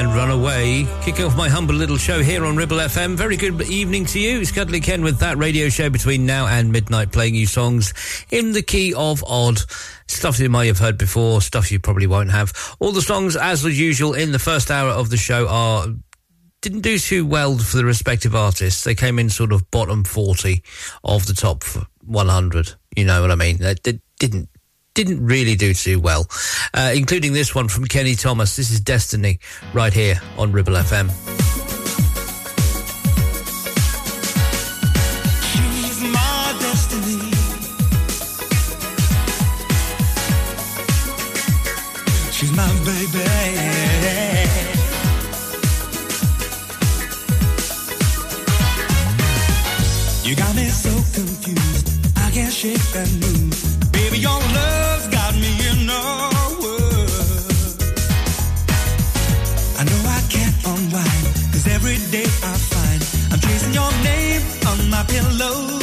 and Runaway, kicking off my humble little show here on Ribble FM. Very good evening to you. It's Cuddly Ken with that radio show between now and midnight, playing you songs in the key of odd. Stuff you may have heard before, stuff you probably won't have. All the songs, as usual, in the first hour of the show are didn't do too well for the respective artists. They came in sort of bottom 40 of the top 100. You know what I mean? They didn't didn't really do too well, uh, including this one from Kenny Thomas. This is Destiny right here on Ribble FM. My pillow,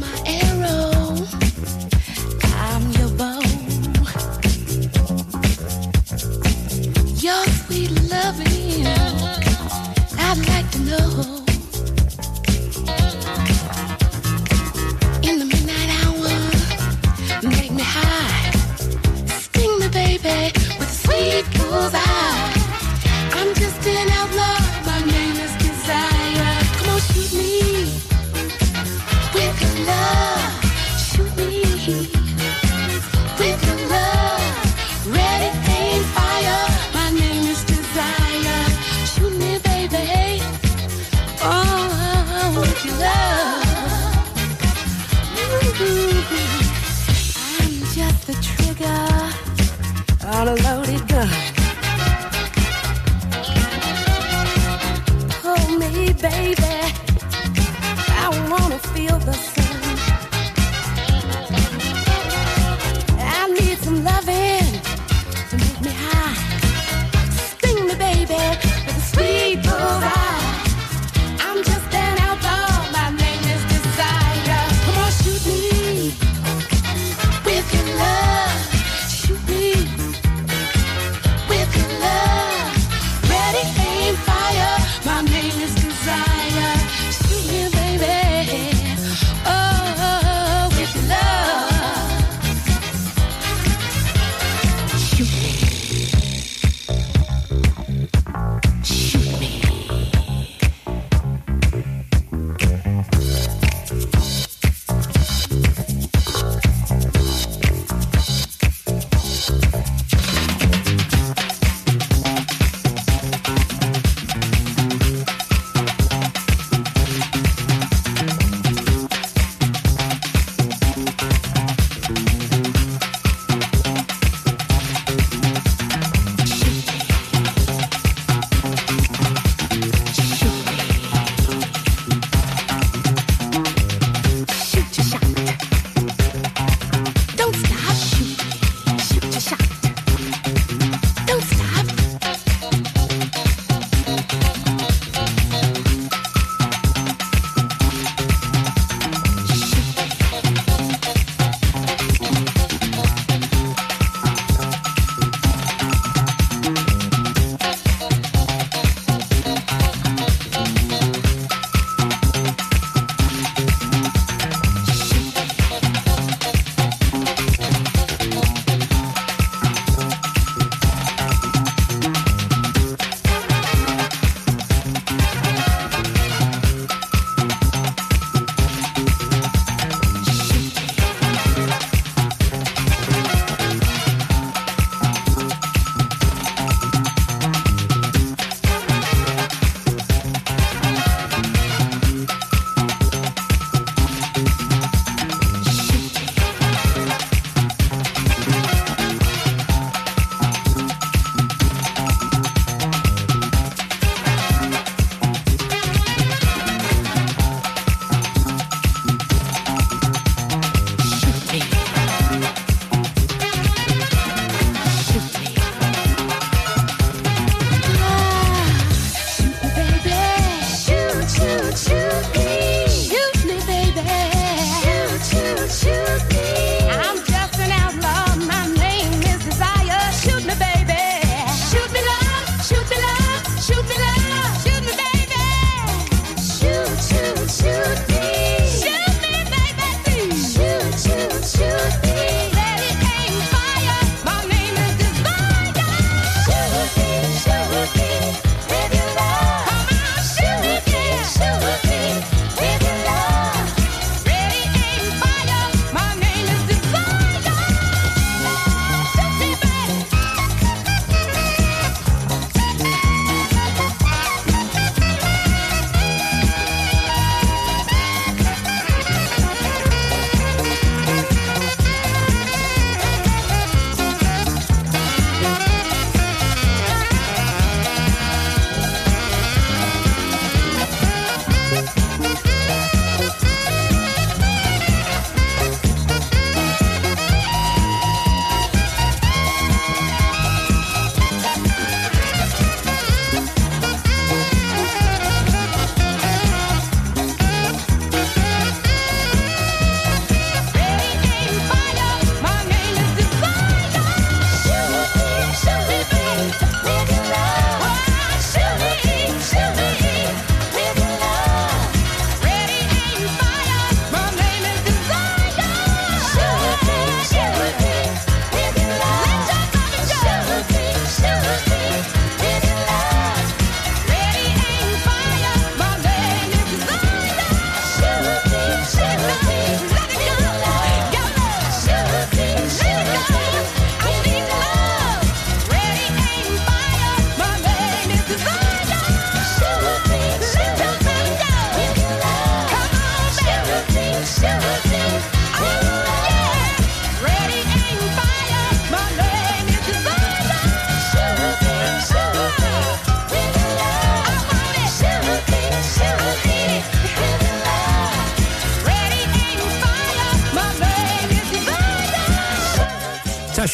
my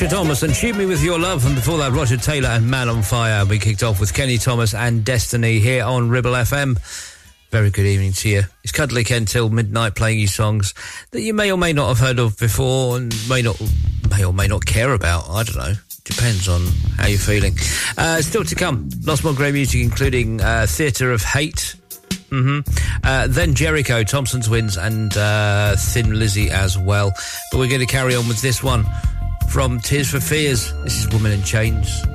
Tasha Thomas and Shoot Me With Your Love. And before that, Roger Taylor and Man on Fire. We kicked off with Kenny Thomas and Destiny here on Ribble FM. Very good evening to you. It's Cuddly Ken till midnight playing you songs that you may or may not have heard of before and may not, may or may not care about. I don't know. Depends on how you're feeling. Uh, still to come, lots more great music, including uh, Theatre of Hate. Mm-hmm. Uh, then Jericho, Thompson Twins, and uh, Thin Lizzy as well. But we're going to carry on with this one from Tears for Fears. This is Woman in Chains.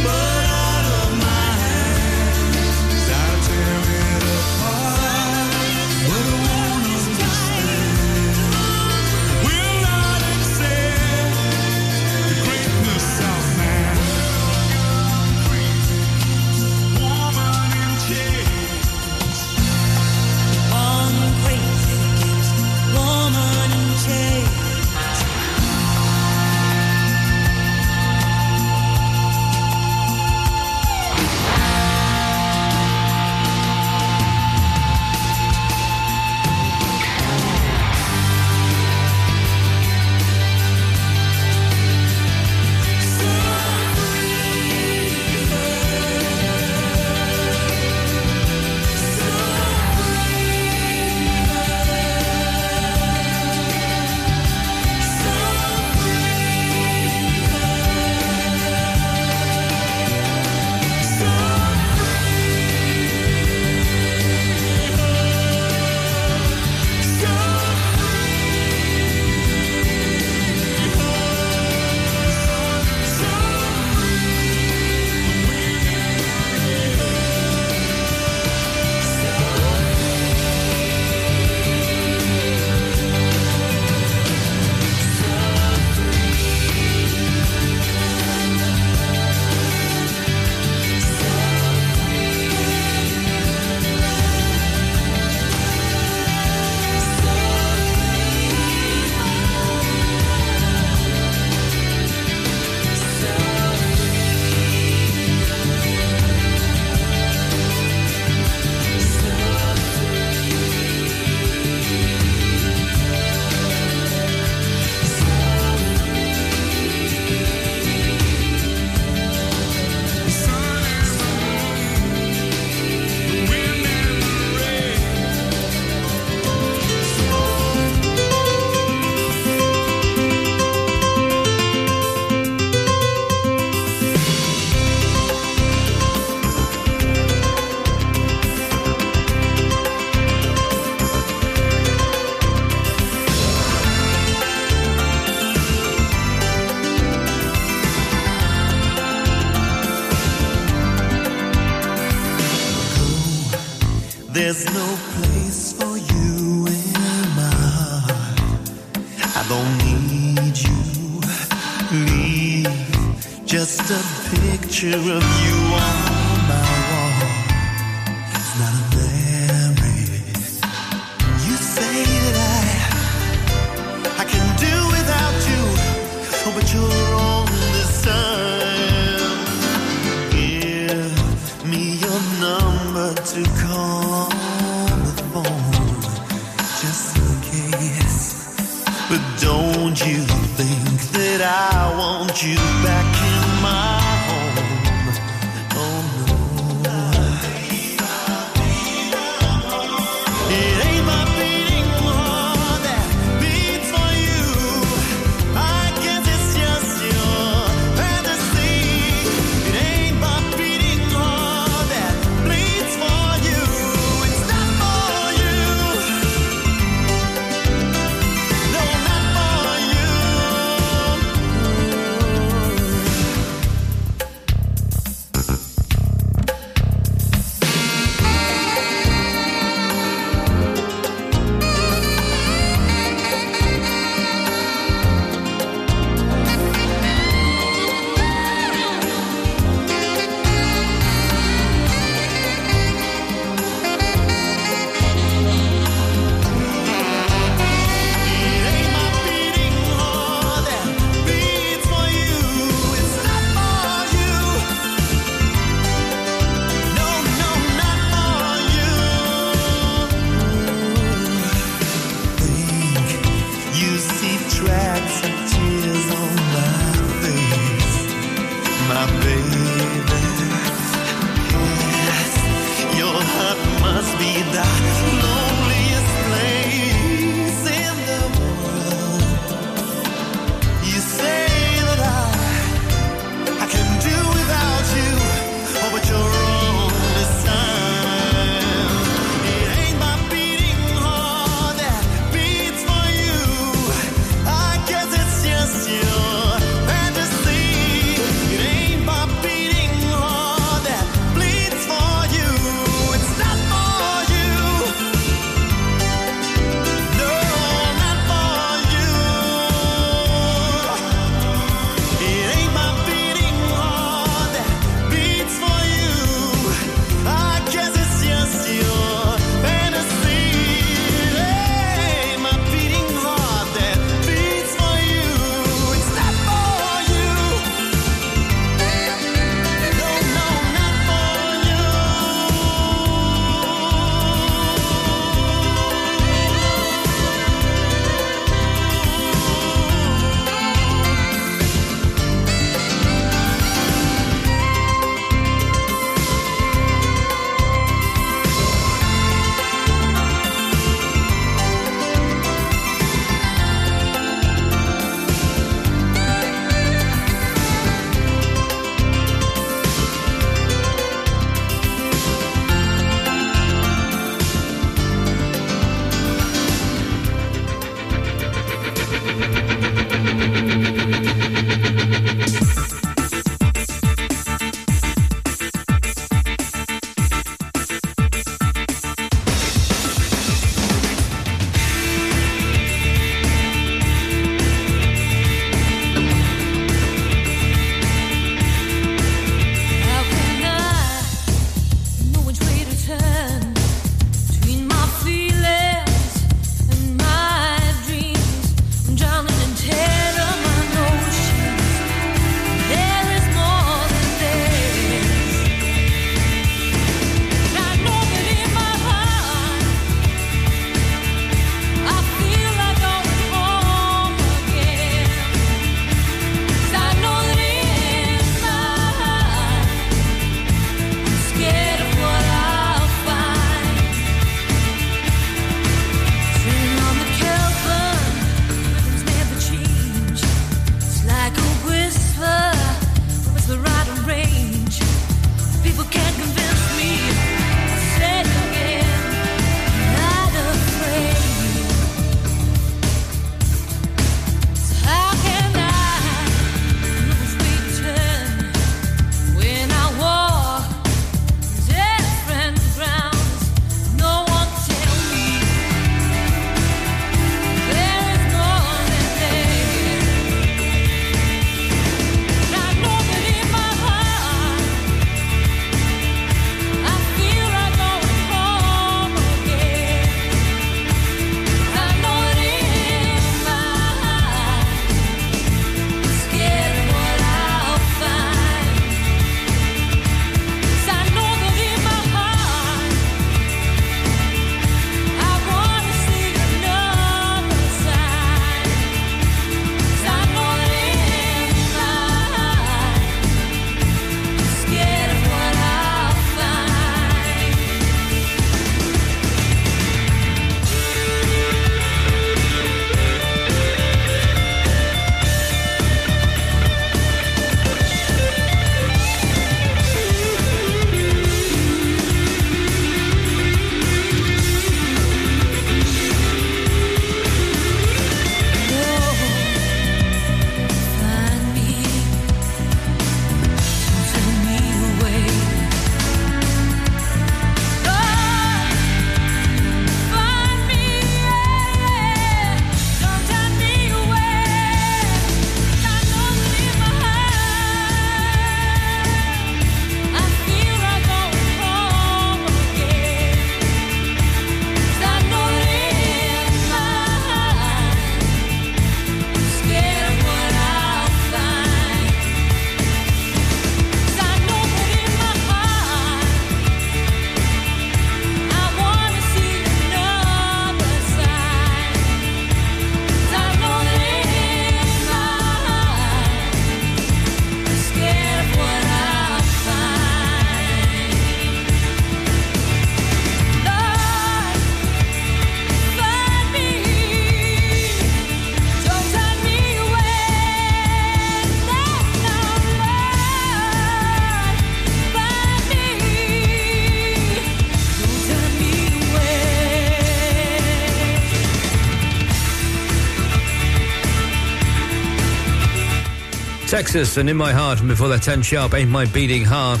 Texas and In My Heart, and before that 10 sharp, Ain't My Beating Heart.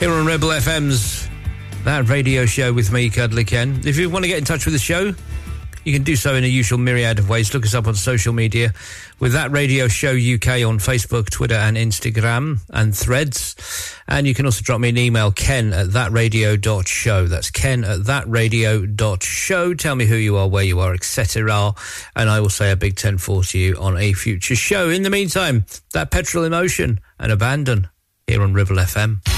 Here on Ribble FM's That Radio Show with me, Cuddly Ken. If you want to get in touch with the show, you can do so in a usual myriad of ways. Look us up on social media with That Radio Show UK on Facebook, Twitter, and Instagram and threads. And you can also drop me an email, ken at thatradio.show. That's ken at thatradio.show. Tell me who you are, where you are, etc. And I will say a big 10 4 to you on a future show. In the meantime, that petrol emotion and abandon here on Ribble FM.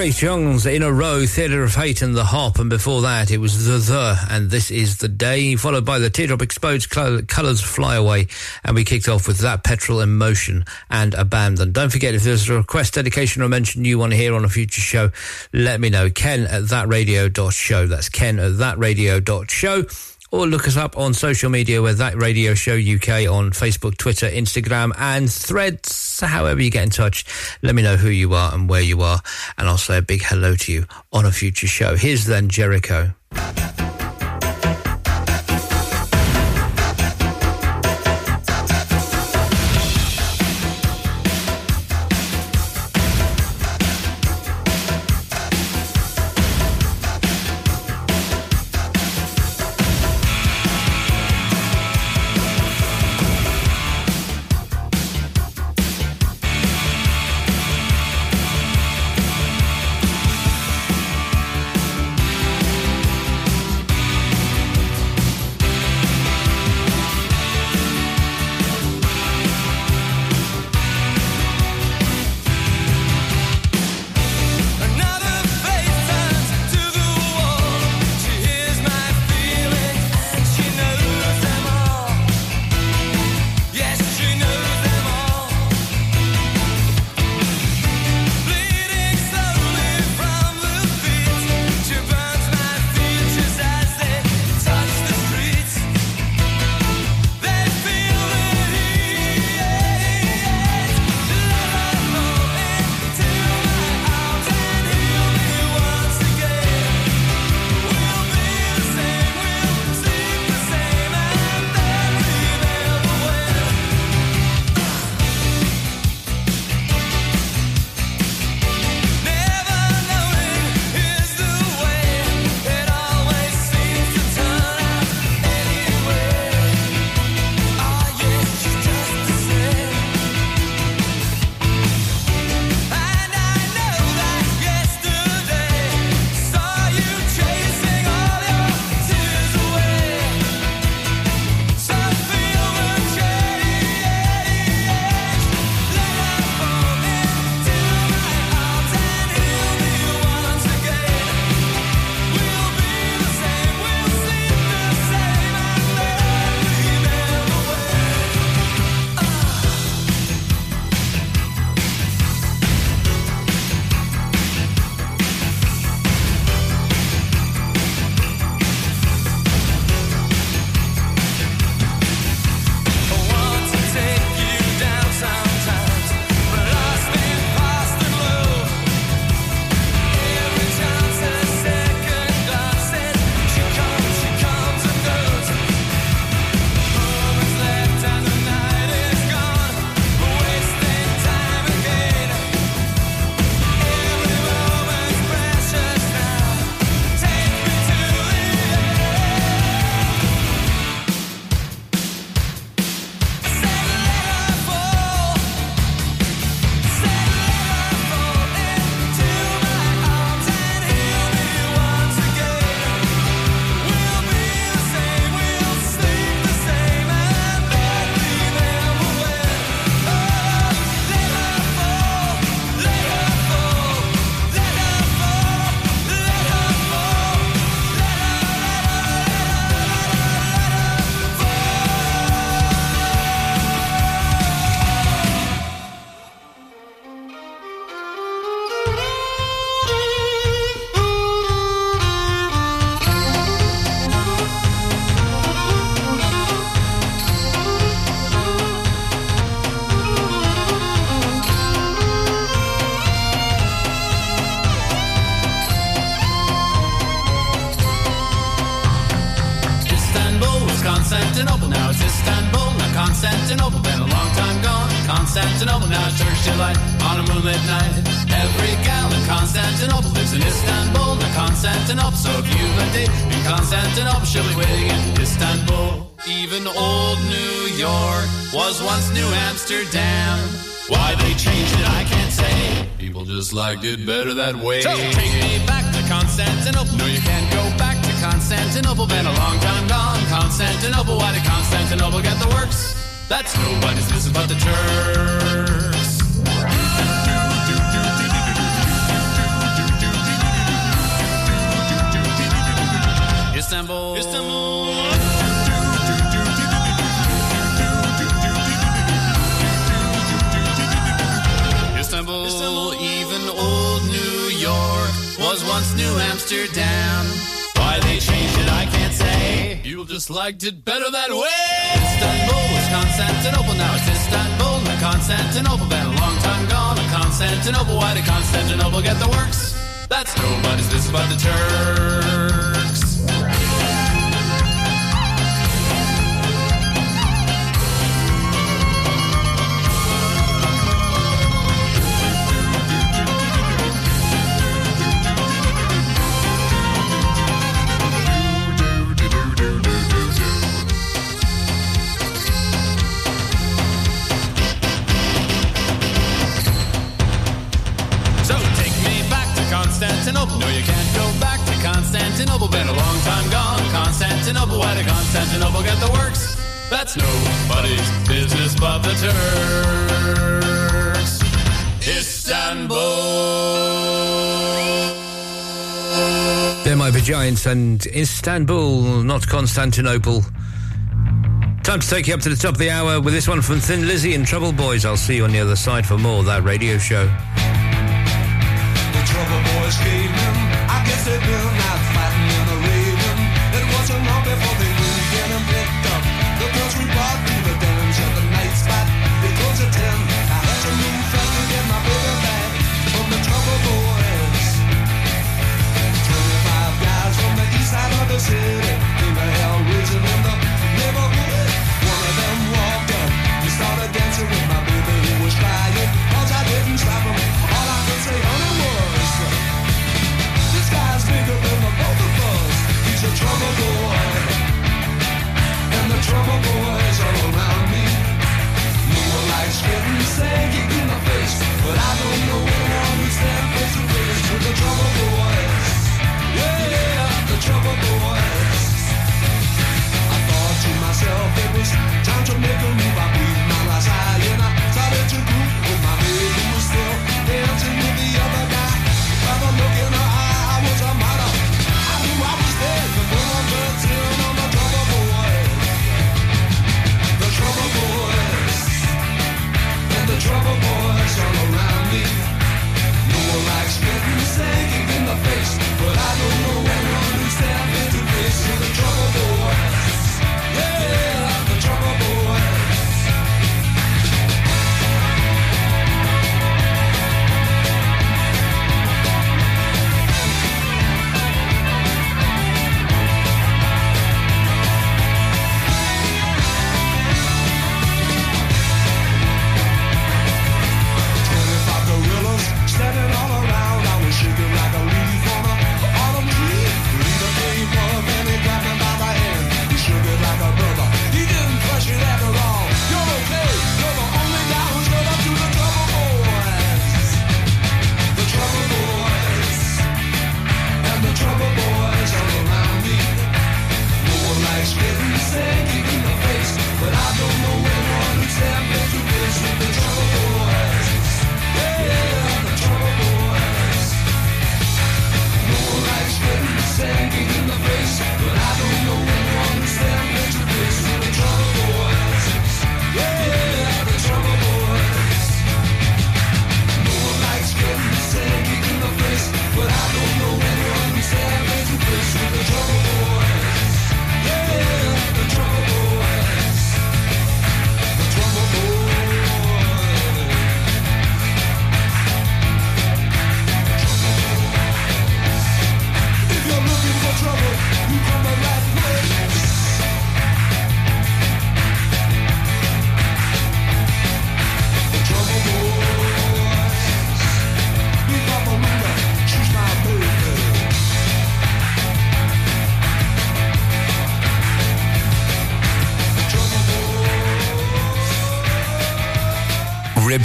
Great songs in a row, Theatre of Hate and The Hop, and before that it was The The, and This Is The Day, followed by the Teardrop Explodes Colours Fly Away, and we kicked off with That Petrol Emotion and Abandon. Don't forget, if there's a request, dedication or mention you want to hear on a future show, let me know. Ken at thatradio.show. That's Ken at thatradio.show or look us up on social media with That Radio Show UK on Facebook, Twitter, Instagram, and Threads. However, you get in touch, let me know who you are and where you are, and I'll say a big hello to you on a future show. Here's then Jericho. Better that way. So take me back to Constantinople. No, you can't go back to Constantinople. Been a long time gone. Constantinople. Why did Constantinople get the works? That's nobody's business but the Turks. Amsterdam. Why they changed it, I can't say. You just liked it better that way. Istanbul was Constantinople, now it's Istanbul. Now Constantinople been a long time gone. Now Constantinople, why did Constantinople get the works? That's nobody's business but the Turks. Giants and Istanbul, not Constantinople. Time to take you up to the top of the hour with this one from Thin Lizzy and Trouble Boys. I'll see you on the other side for more of that radio show.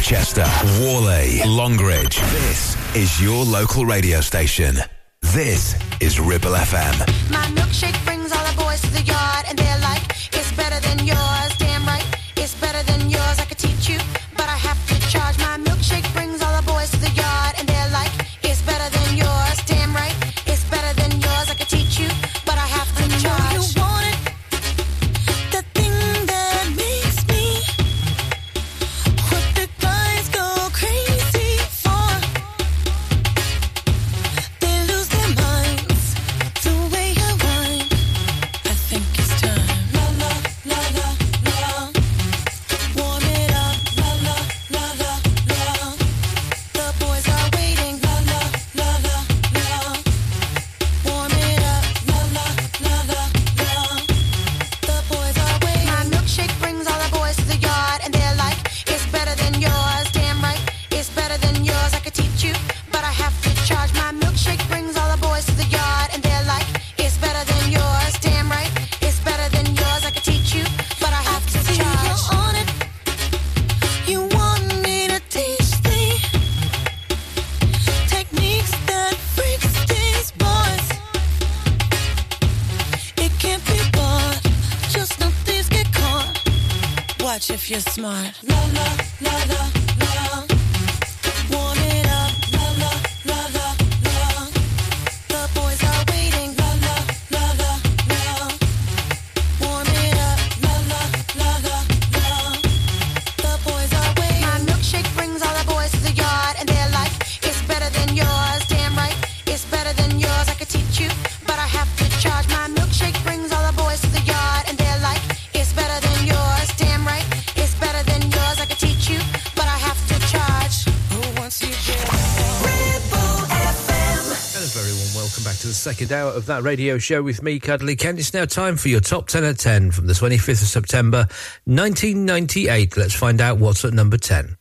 Chester, Warley, Longridge. This is your local radio station. This is Ribble FM. My milkshake brings all the boys to the yard and they're smart. second hour of that radio show with me, Cuddly Ken. It's now time for your top 10 at 10 from the 25th of September 1998. Let's find out what's at number 10.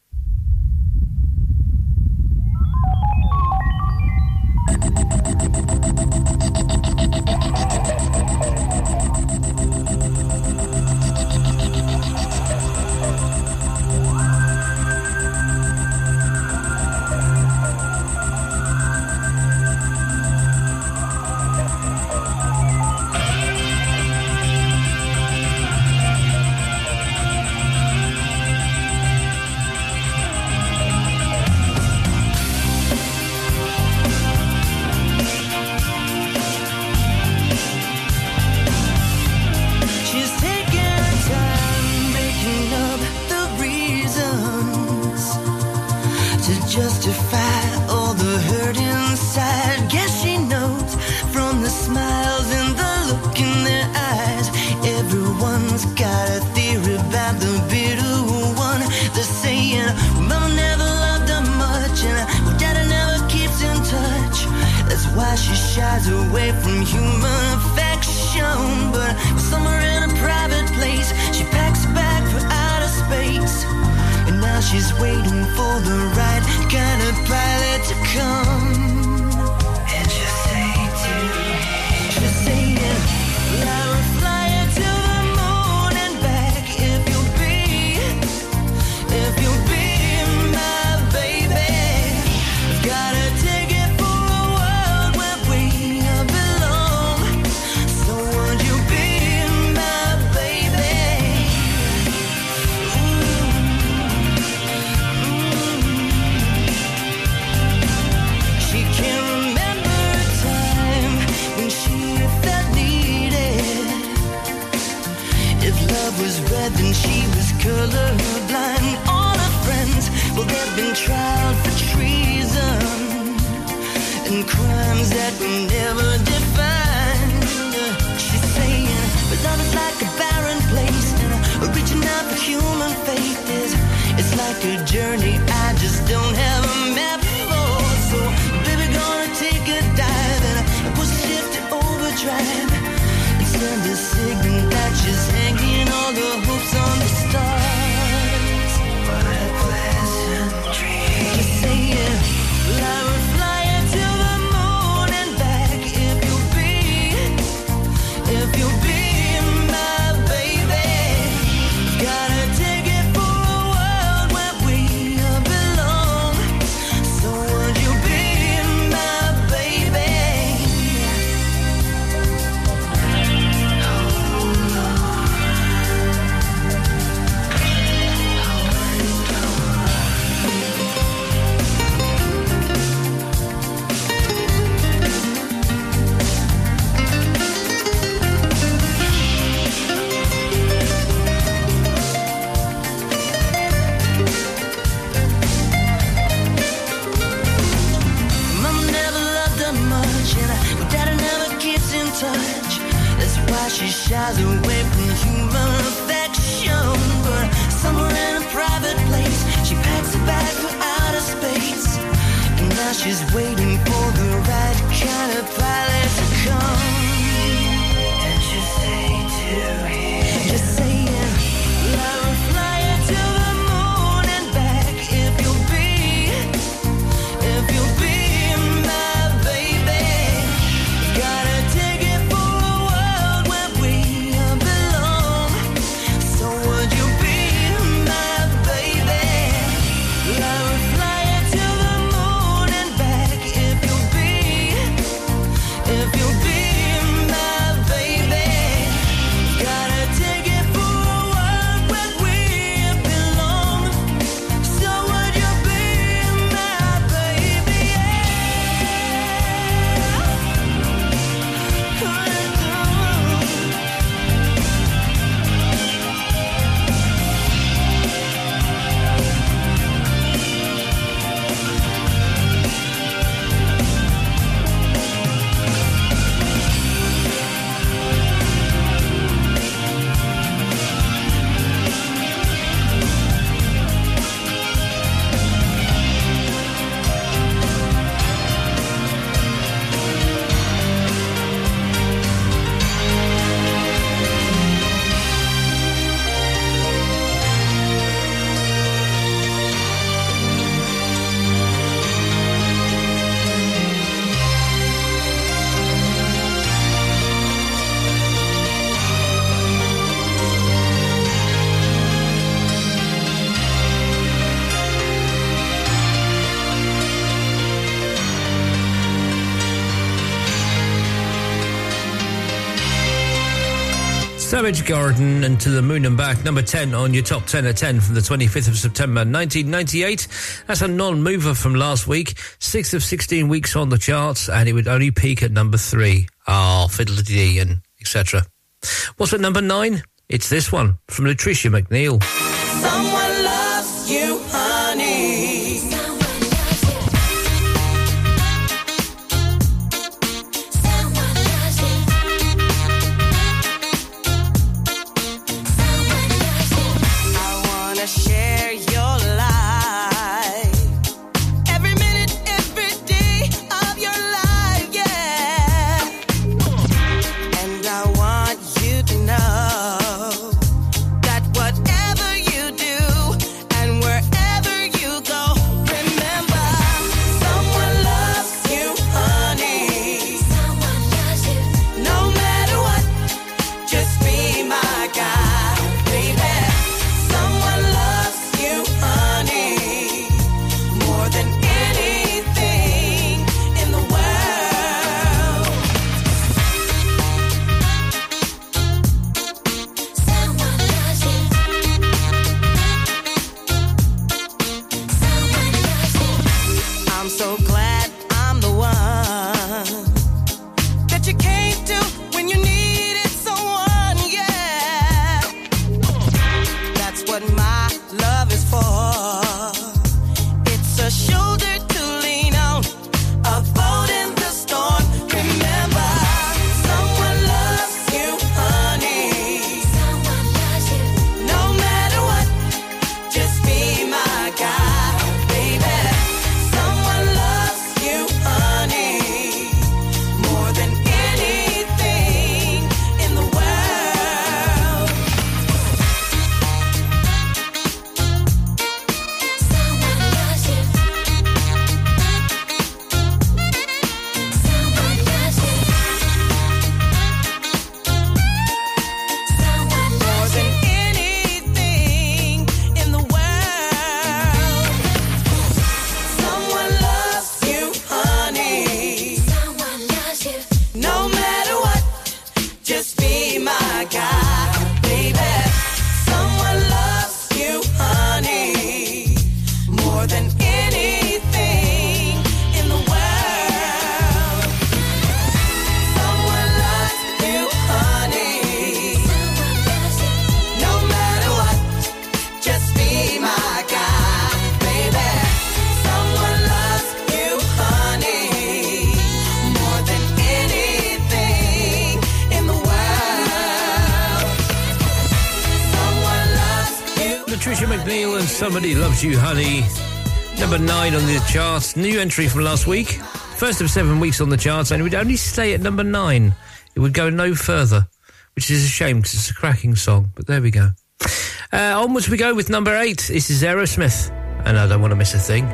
Savage Garden and To the Moon and Back, number 10 on your top 10 at 10 from the 25th of September 1998. That's a non-mover from last week, 6 of 16 weeks on the charts, and it would only peak at number 3. Ah, oh, fiddle-dee and etc. What's at number 9? It's this one from Lutricia McNeal. You, Honey. Number 9 on the charts. New entry from last week. First of seven weeks on the charts, and it would only stay at number 9. It would go no further, which is a shame because it's a cracking song, but there we go. Uh, onwards we go with number 8. This is Aerosmith, and I don't want to miss a thing.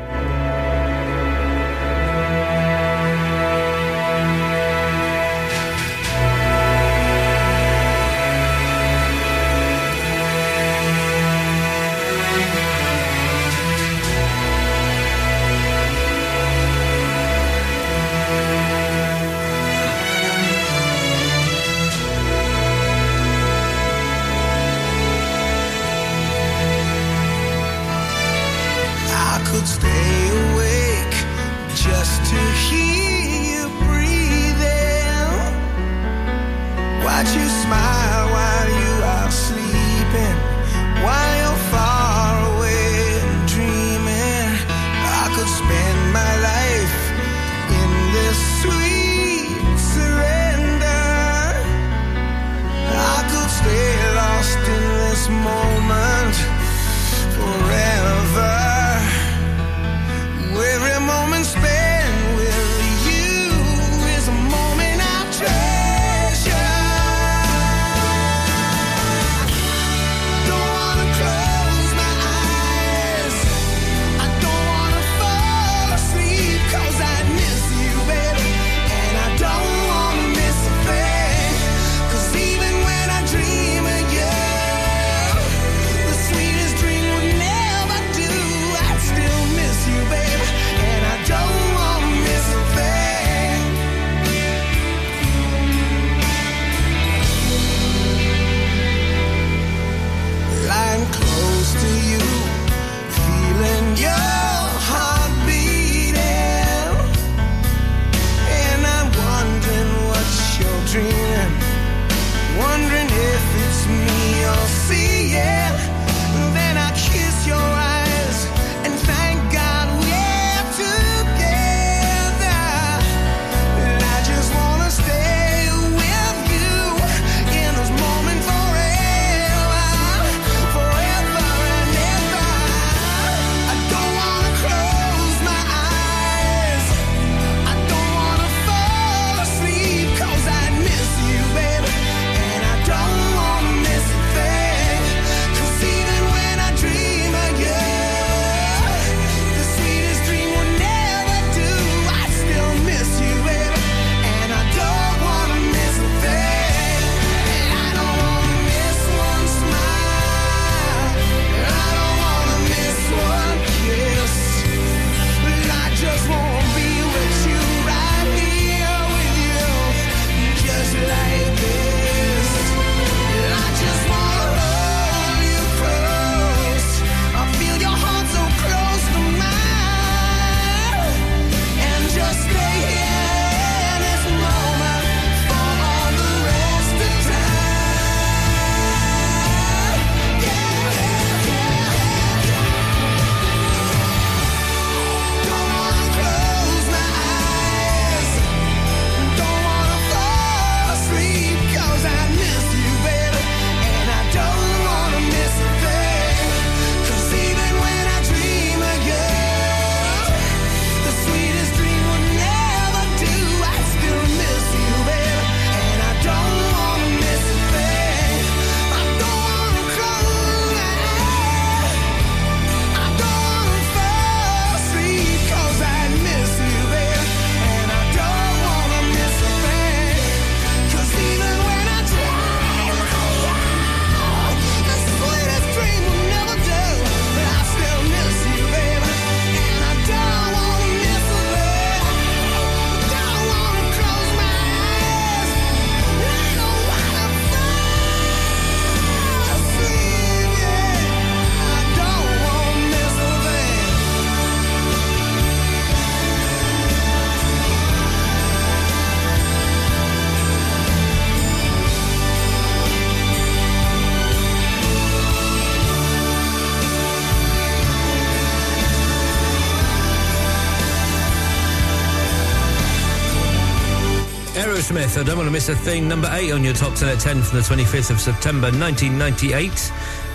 Aerosmith, I don't want to miss a thing. Number eight on your top 10 at 10 from the 25th of September 1998.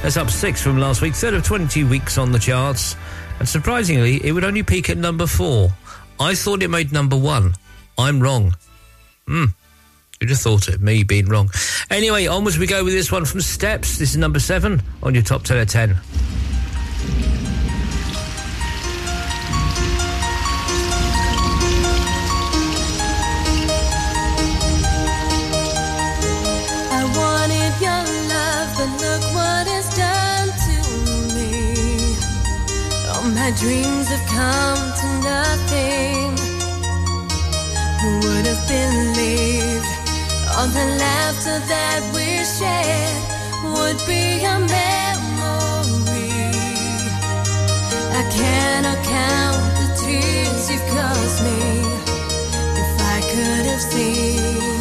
That's up six from last week, third of 20 weeks on the charts. And surprisingly, it would only peak at number four. I thought it made number one. I'm wrong. Hmm. You'd have thought it, me being wrong. Anyway, onwards we go with this one from Steps. This is number seven on your top 10 at 10. All the laughter that we shared would be a memory? I cannot count the tears you've caused me. If I could have seen.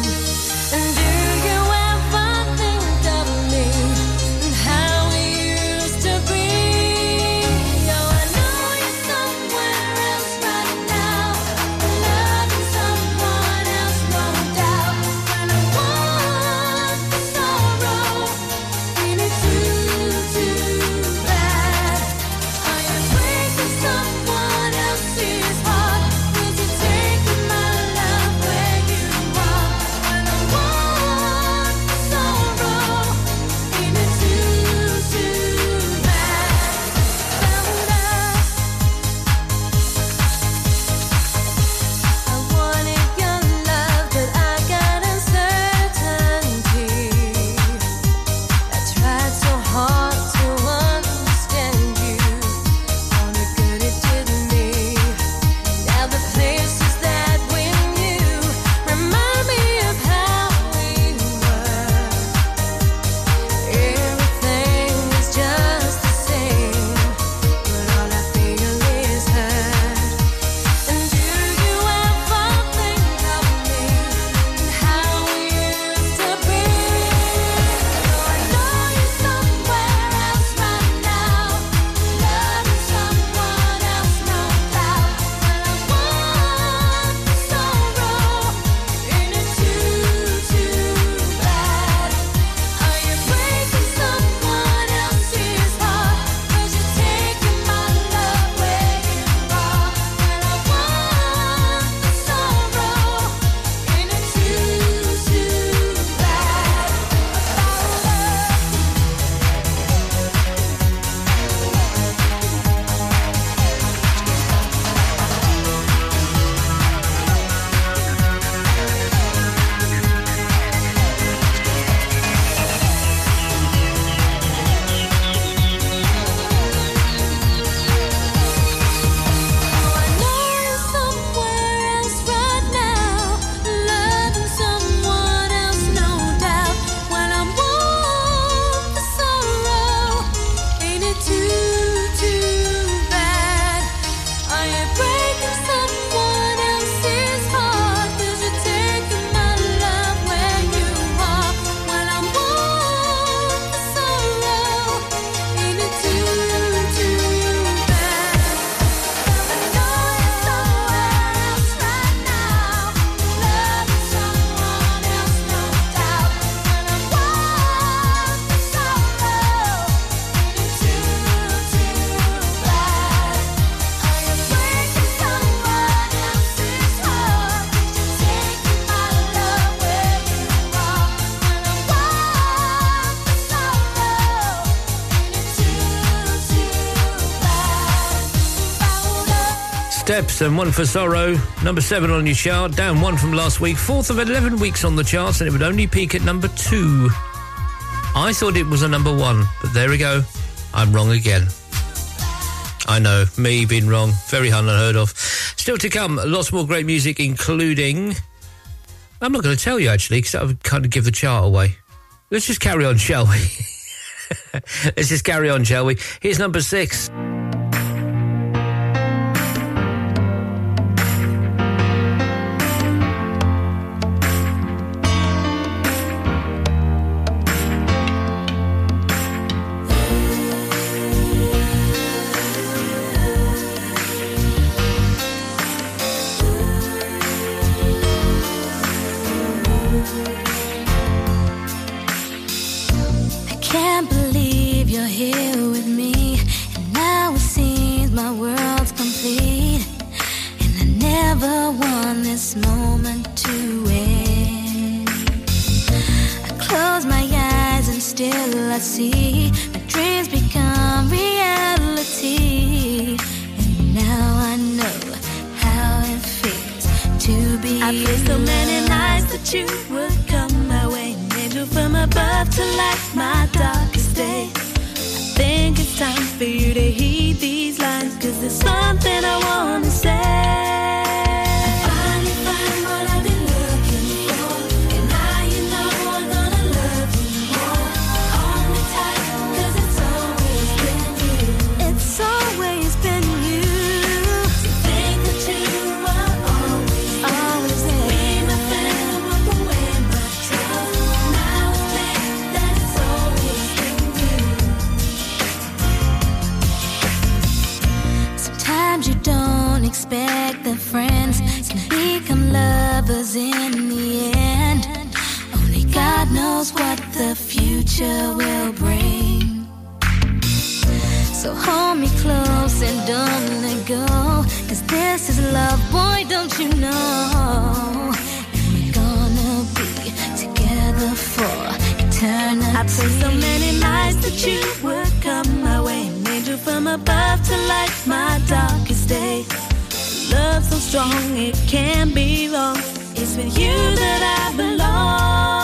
Steps and one for sorrow. Number seven on your chart, down one from last week. Fourth of 11 weeks on the charts, and it would only peak at number two. I thought it was a number one, but there we go. I'm wrong again. I know, me being wrong. Very unheard of. Still to come, lots more great music, including. I'm not going to tell you actually, because that would kind of give the chart away. Let's just carry on, shall we? Let's just carry on, shall we? Here's number six. this is love, boy, don't you know? We're gonna be together for eternity. I played so many nights that you would come my way. Made you from above to light my darkest day. Love so strong, it can't be wrong. It's with you that I belong.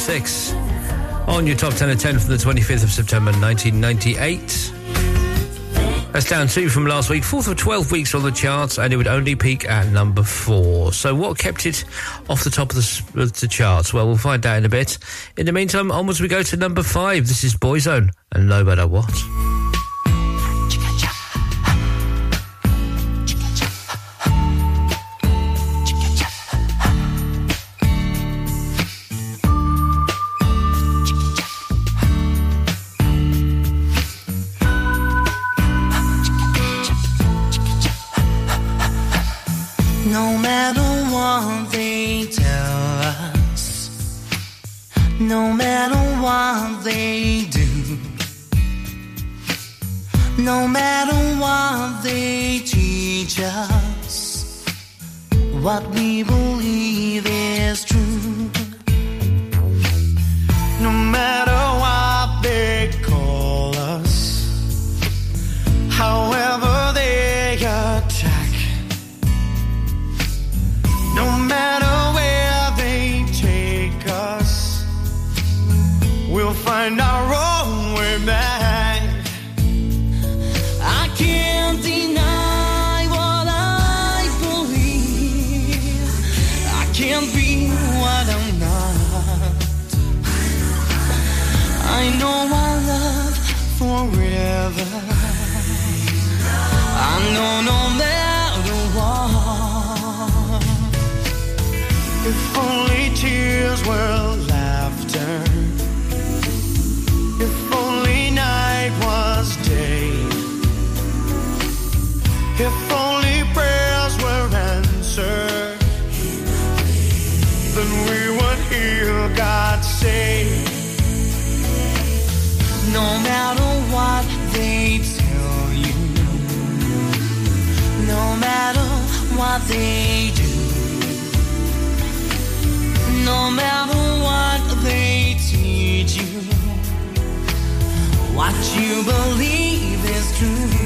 6 on your top 10 of 10 from the 25th of September 1998. That's down two from last week, fourth of 12 weeks on the charts, and it would only peak at number four. So, what kept it off the top of the, of the charts? Well, we'll find out in a bit. In the meantime, onwards we go to number five. This is Boyzone and No Matter What. What we believe is true. No matter what they teach you, what you believe is true.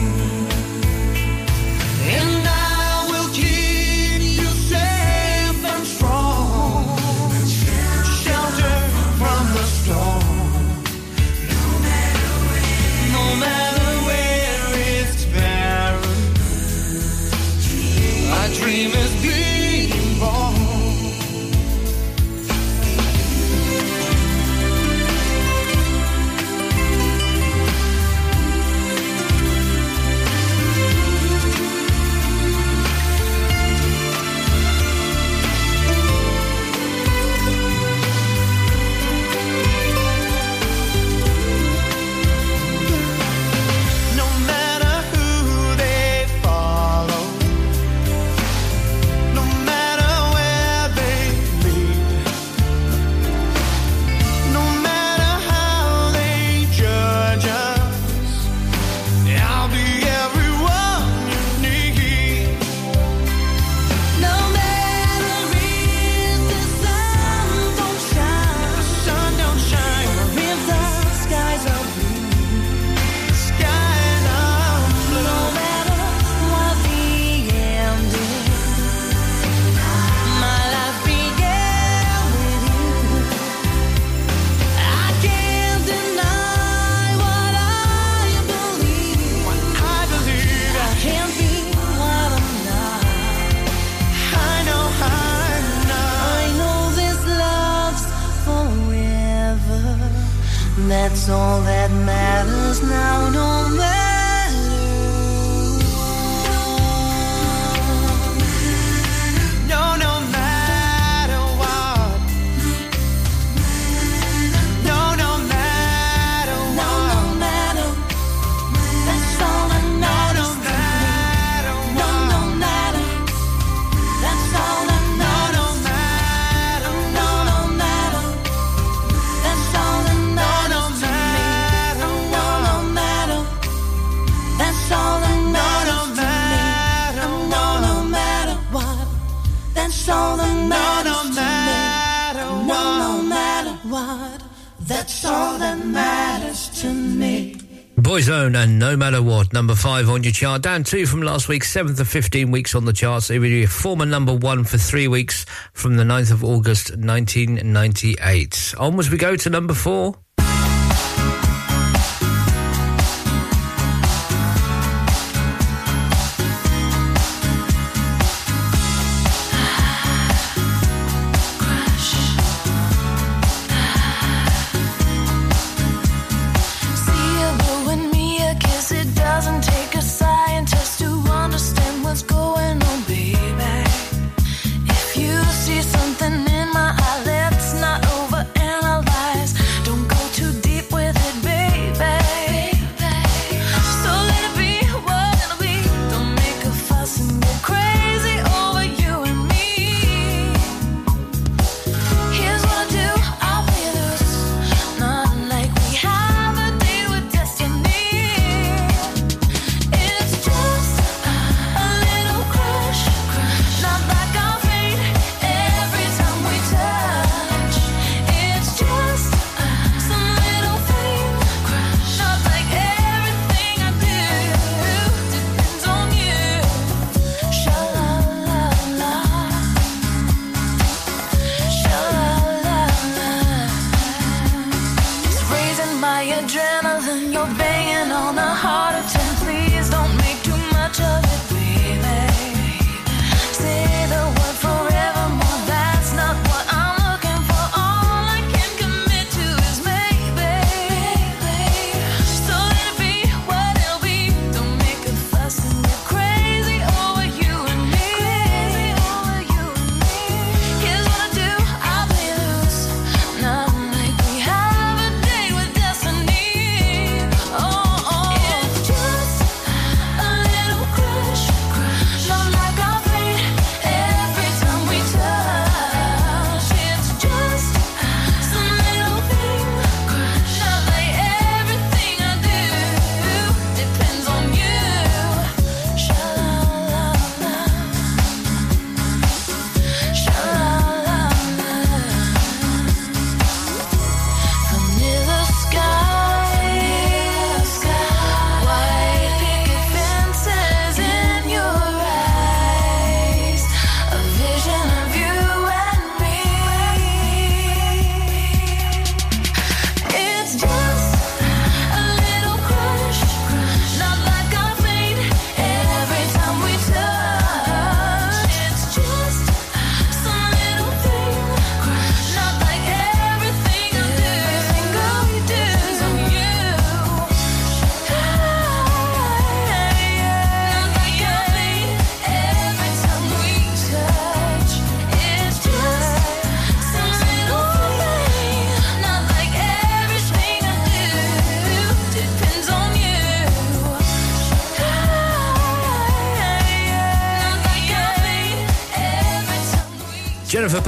five on your chart, down two from last week, seventh of 15 weeks on the charts. It will be a former number one for three weeks from the 9th of August 1998. Onwards we go to number four.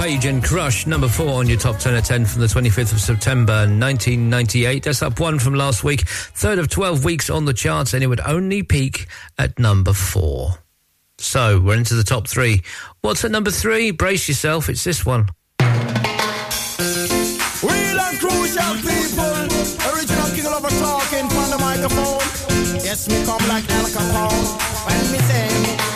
Paige and Crush, number four on your top 10 at 10 from the 25th of September 1998. That's up one from last week, third of 12 weeks on the charts, and it would only peak at number four. So we're into the top three. What's at number three? Brace yourself, it's this one. Real and crucial people, original king lover talking on the microphone. Yes, me come like Al Capone, when me say.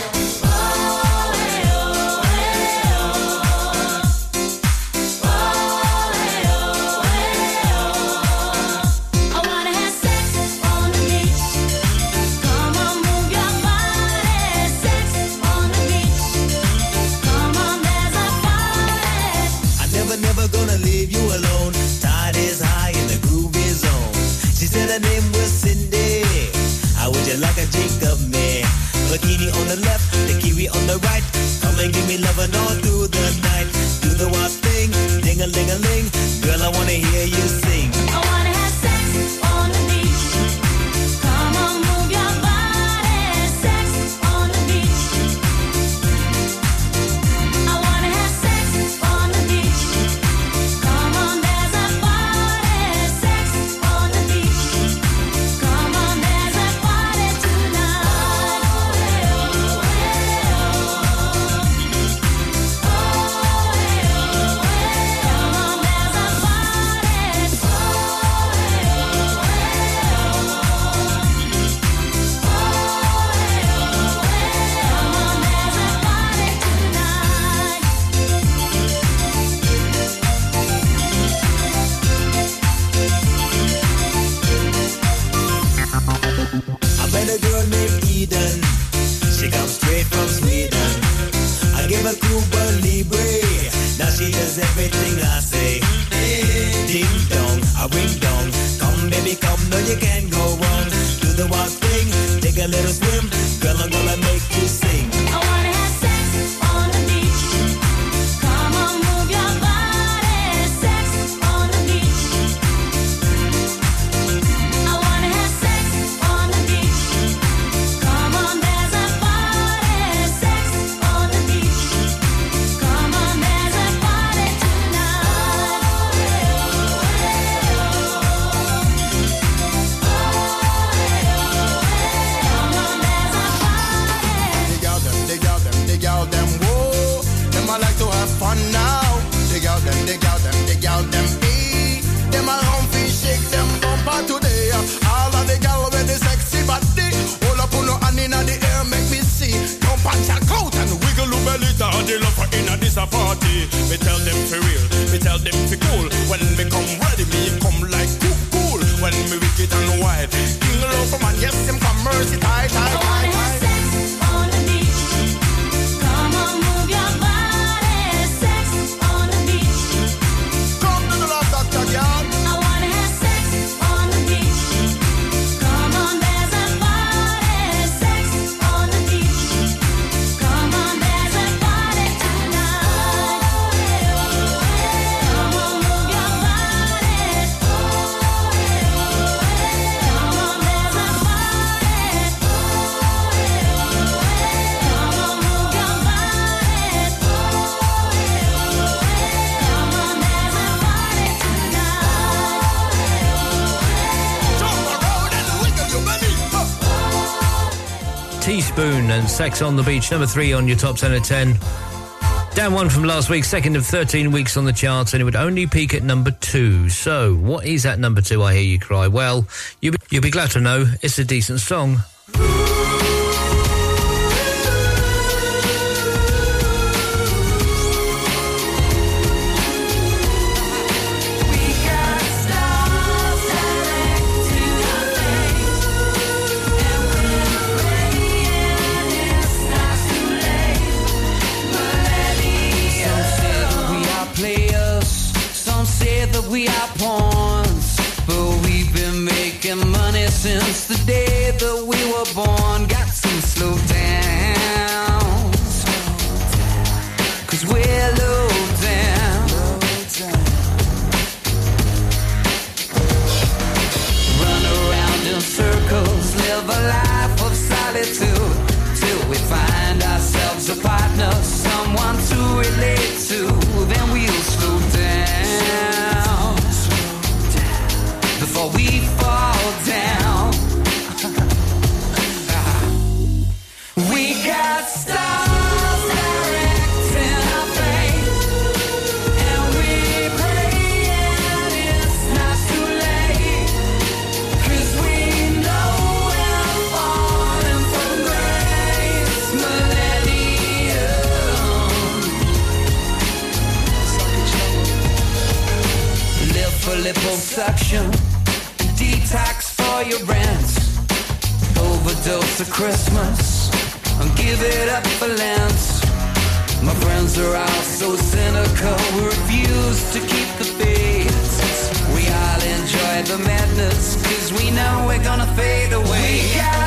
Bikini on the left, the kiwi on the right. Come and give me love and all through the night. Do the wild thing, ding a ling a ling. Girl, I wanna hear you sing. Cuba Libre. Now she does everything I say. Ding dong, a ring dong. Come baby, come, no you can't. Sex on the Beach, number three on your top 10 of 10. Down one from last week, second of 13 weeks on the charts, and it would only peak at number two. So, what is that number two, I hear you cry? Well, you'll be glad to know it's a decent song are all so cynical, we refuse to keep the faith. We all enjoy the madness, cause we know we're gonna fade away.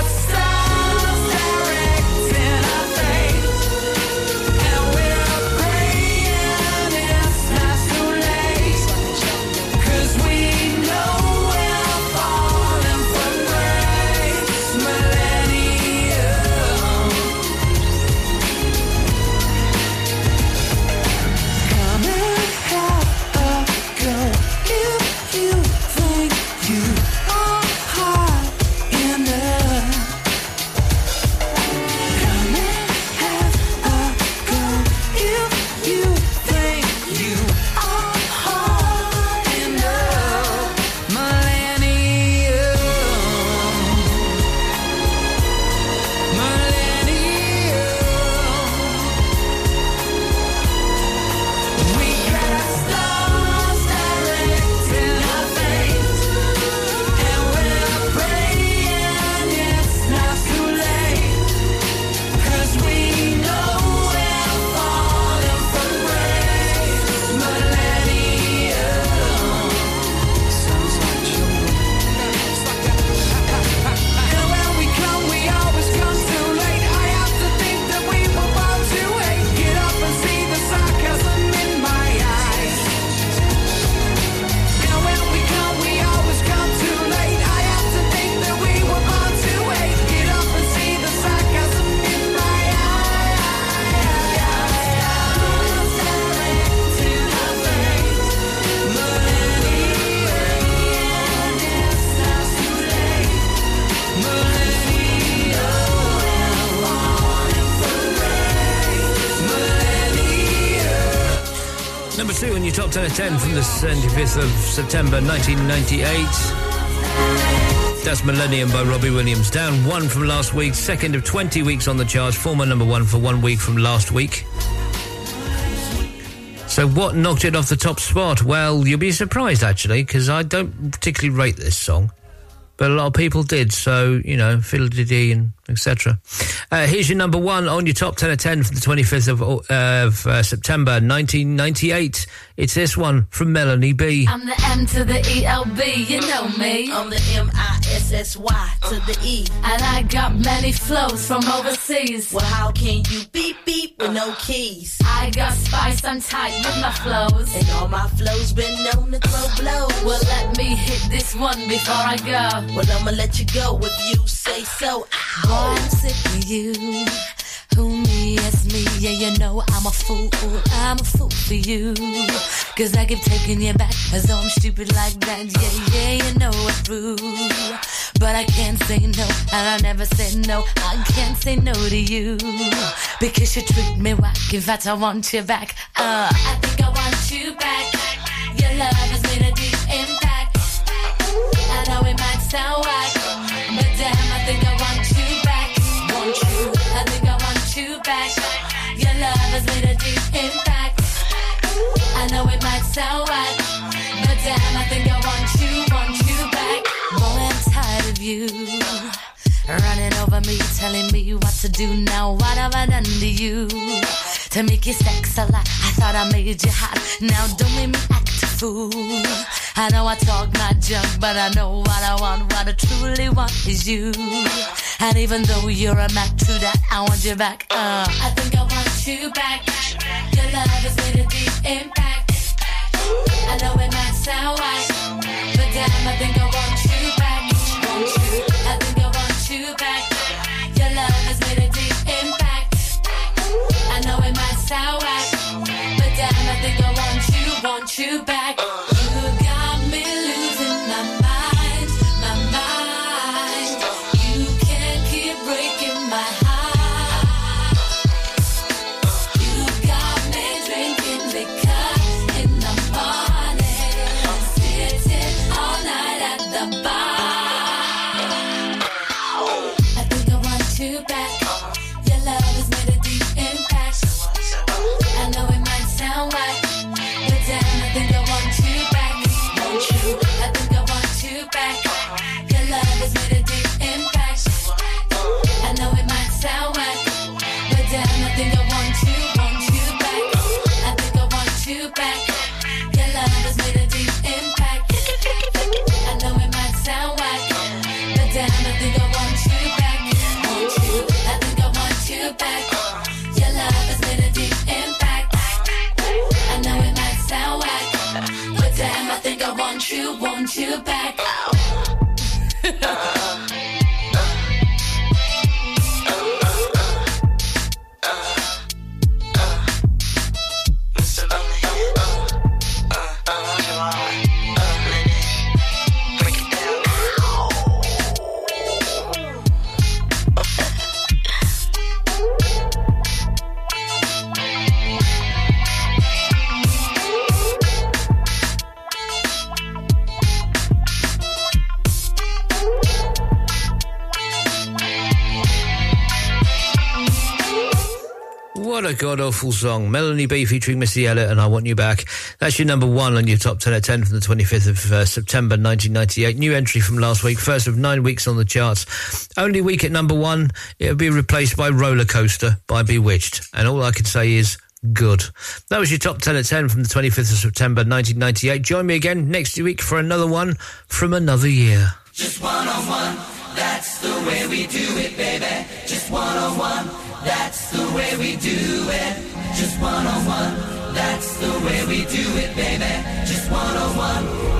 25th of September 1998. That's Millennium by Robbie Williams. Down one from last week, second of 20 weeks on the charts, former number one for one week from last week. So, what knocked it off the top spot? Well, you'll be surprised actually, because I don't particularly rate this song, but a lot of people did. So, you know, fiddle dee and etc. Uh, here's your number one on your top 10 of 10 for the 25th of, uh, of uh, September 1998. It's this one from Melanie B. I'm the M to the E L B, you know me. I'm the M I S S Y to the E. And I got many flows from overseas. Well, how can you beep beep with no keys? I got spice, I'm tight with my flows. And all my flows been known to throw blows. Well, let me hit this one before I go. Well, I'ma let you go if you say so. I'm sick of you. Who me, yes me, yeah, you know I'm a fool, I'm a fool for you. Cause I keep taking you back as though I'm stupid like that, yeah, yeah, you know it's true. But I can't say no, and I never said no, I can't say no to you. Because you treat me whack, in fact I want you back, uh. I think I want you back. Your love has made a deep impact. I know it might sound whack, back. Your love has made a deep impact. I know it might sound whack, but damn, I think I want you, want you back. Boy, I'm tired of you running over me, telling me what to do now. What have I done to you to make you sex a lot? I thought I made you hot. Now don't make me act a fool. I know I talk my junk, but I know what I want. What I truly want is you. And even though you're a Mac, true that I want you back. Uh. I think I want you back. Your love has made a deep impact. I know it might sound white, but damn, I think I want you back. I think I want you back. Your love has made a deep impact. I know it might sound white, want you back. Oh. God, awful song. Melanie B featuring Missy Elliott and I Want You Back. That's your number one on your top 10 at 10 from the 25th of uh, September 1998. New entry from last week, first of nine weeks on the charts. Only week at number one, it'll be replaced by Roller Coaster by B*Witched. And all I can say is, good. That was your top 10 at 10 from the 25th of September 1998. Join me again next week for another one from another year. Just one on one, that's the way we do it, baby. Just one on one way we do it. Just 101. That's the way we do it, baby. Just 101.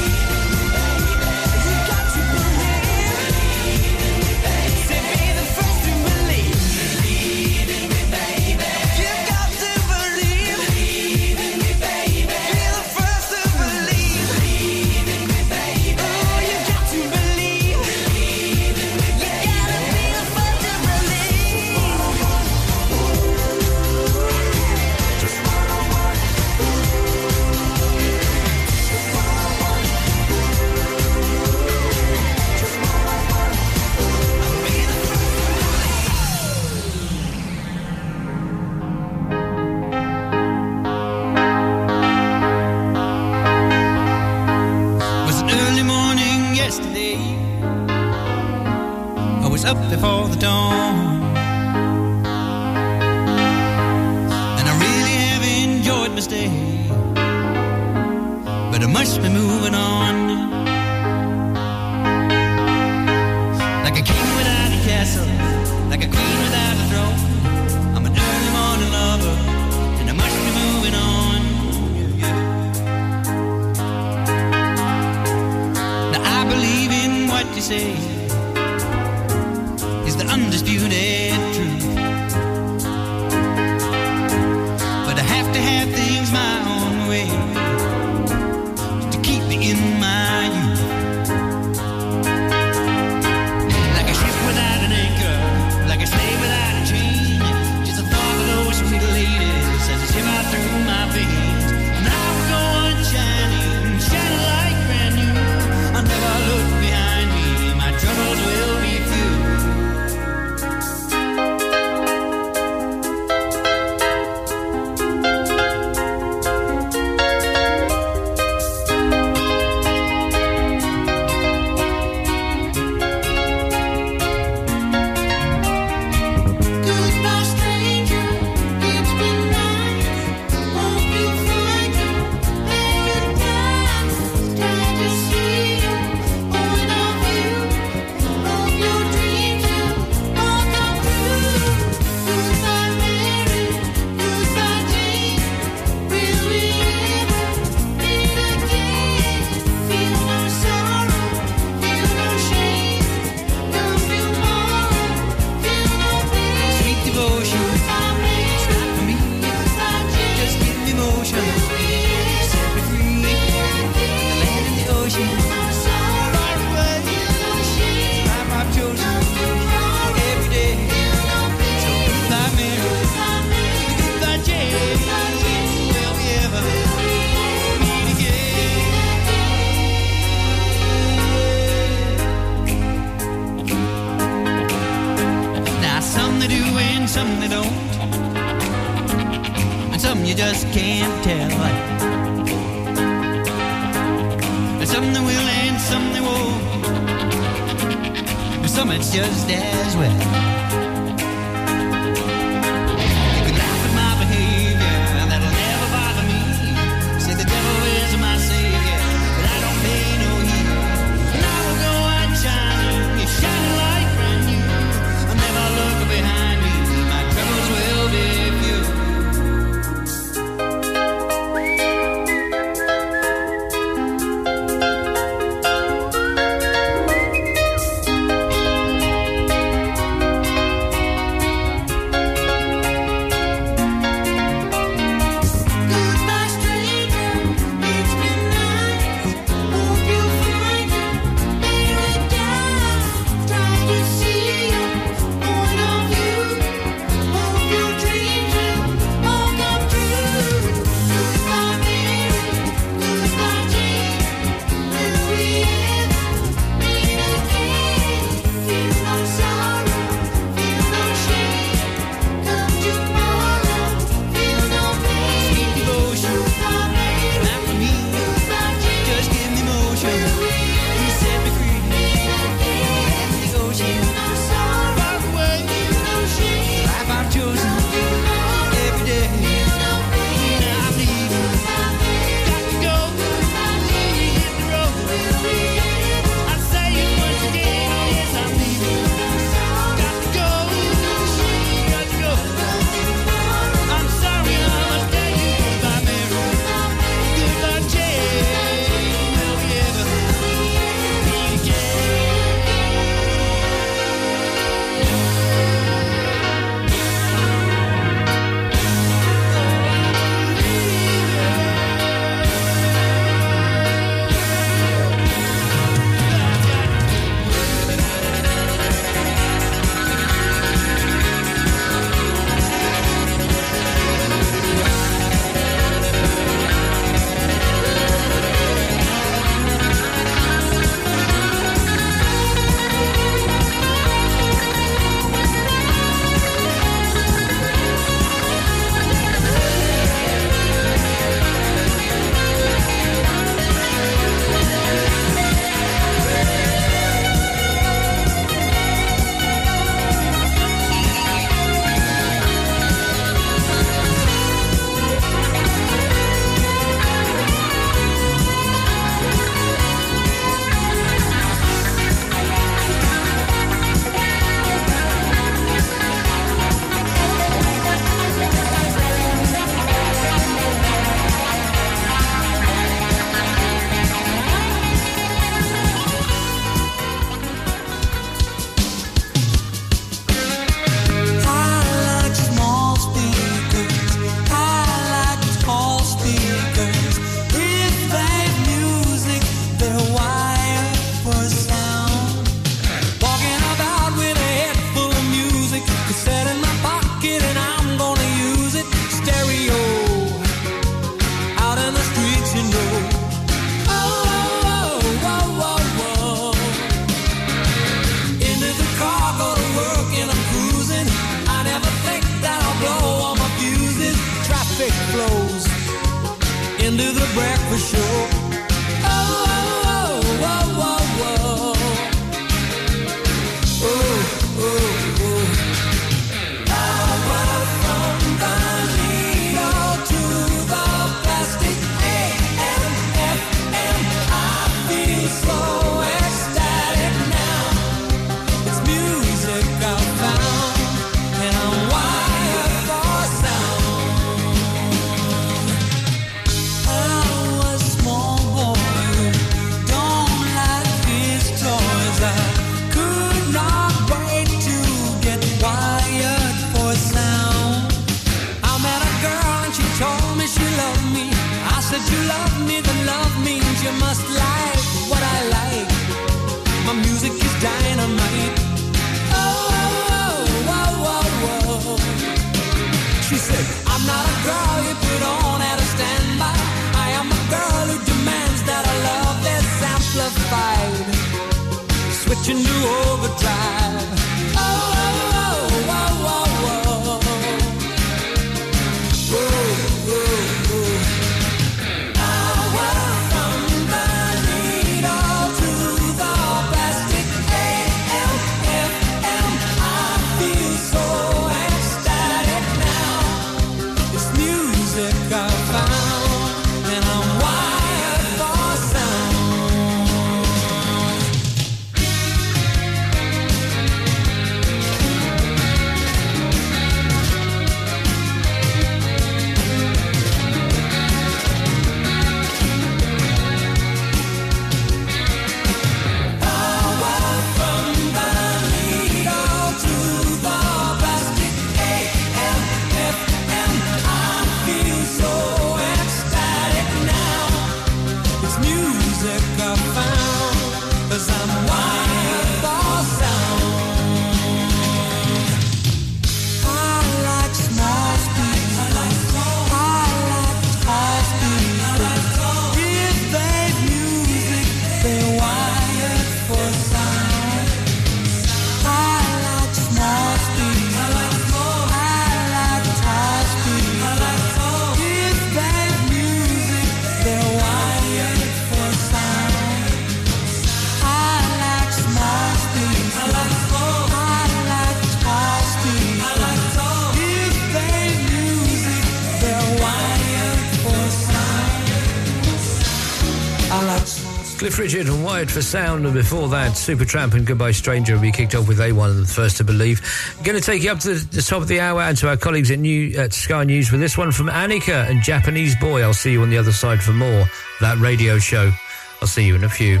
Richard and Wired for Sound, and before that, Supertramp and Goodbye Stranger. We kicked off with A1 and the First to Believe. Going to take you up to the, the top of the hour and to our colleagues at, New, at Sky News with this one from Aneka and Japanese Boy. I'll see you on the other side for more that radio show. I'll see you in a few.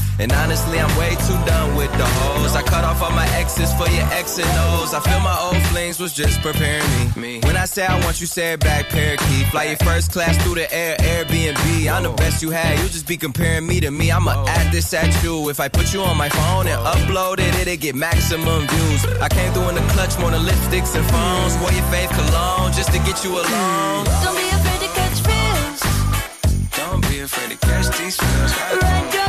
And honestly, I'm way too done with the hoes. I cut off all my exes for your X and O's. I feel my old flings was just preparing me. When I say I want you, say it back, parakeet. Fly your first class through the air, Airbnb. I'm the best you had. You just be comparing me to me. I'ma oh. add this at you. If I put you on my phone and oh. upload it, it'll get maximum views. I came through in the clutch more than lipsticks and phones. Wore your faith cologne just to get you alone. Don't be afraid to catch feels. Don't be afraid to catch these feels. Ride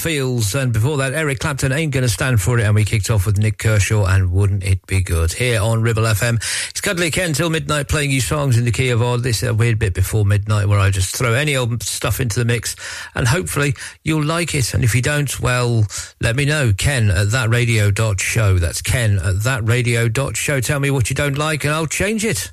Fields, and before that, Eric Clapton ain't going to stand for it. And we kicked off with Nik Kershaw and Wouldn't It Be Good here on Ribble FM. It's Cuddly Ken till midnight playing you songs in the key of odd. This is a weird bit before midnight where I just throw any old stuff into the mix and hopefully you'll like it. And if you don't, well, let me know. Ken at thatradio.show. That's Ken at thatradio.show. Tell me what you don't like and I'll change it.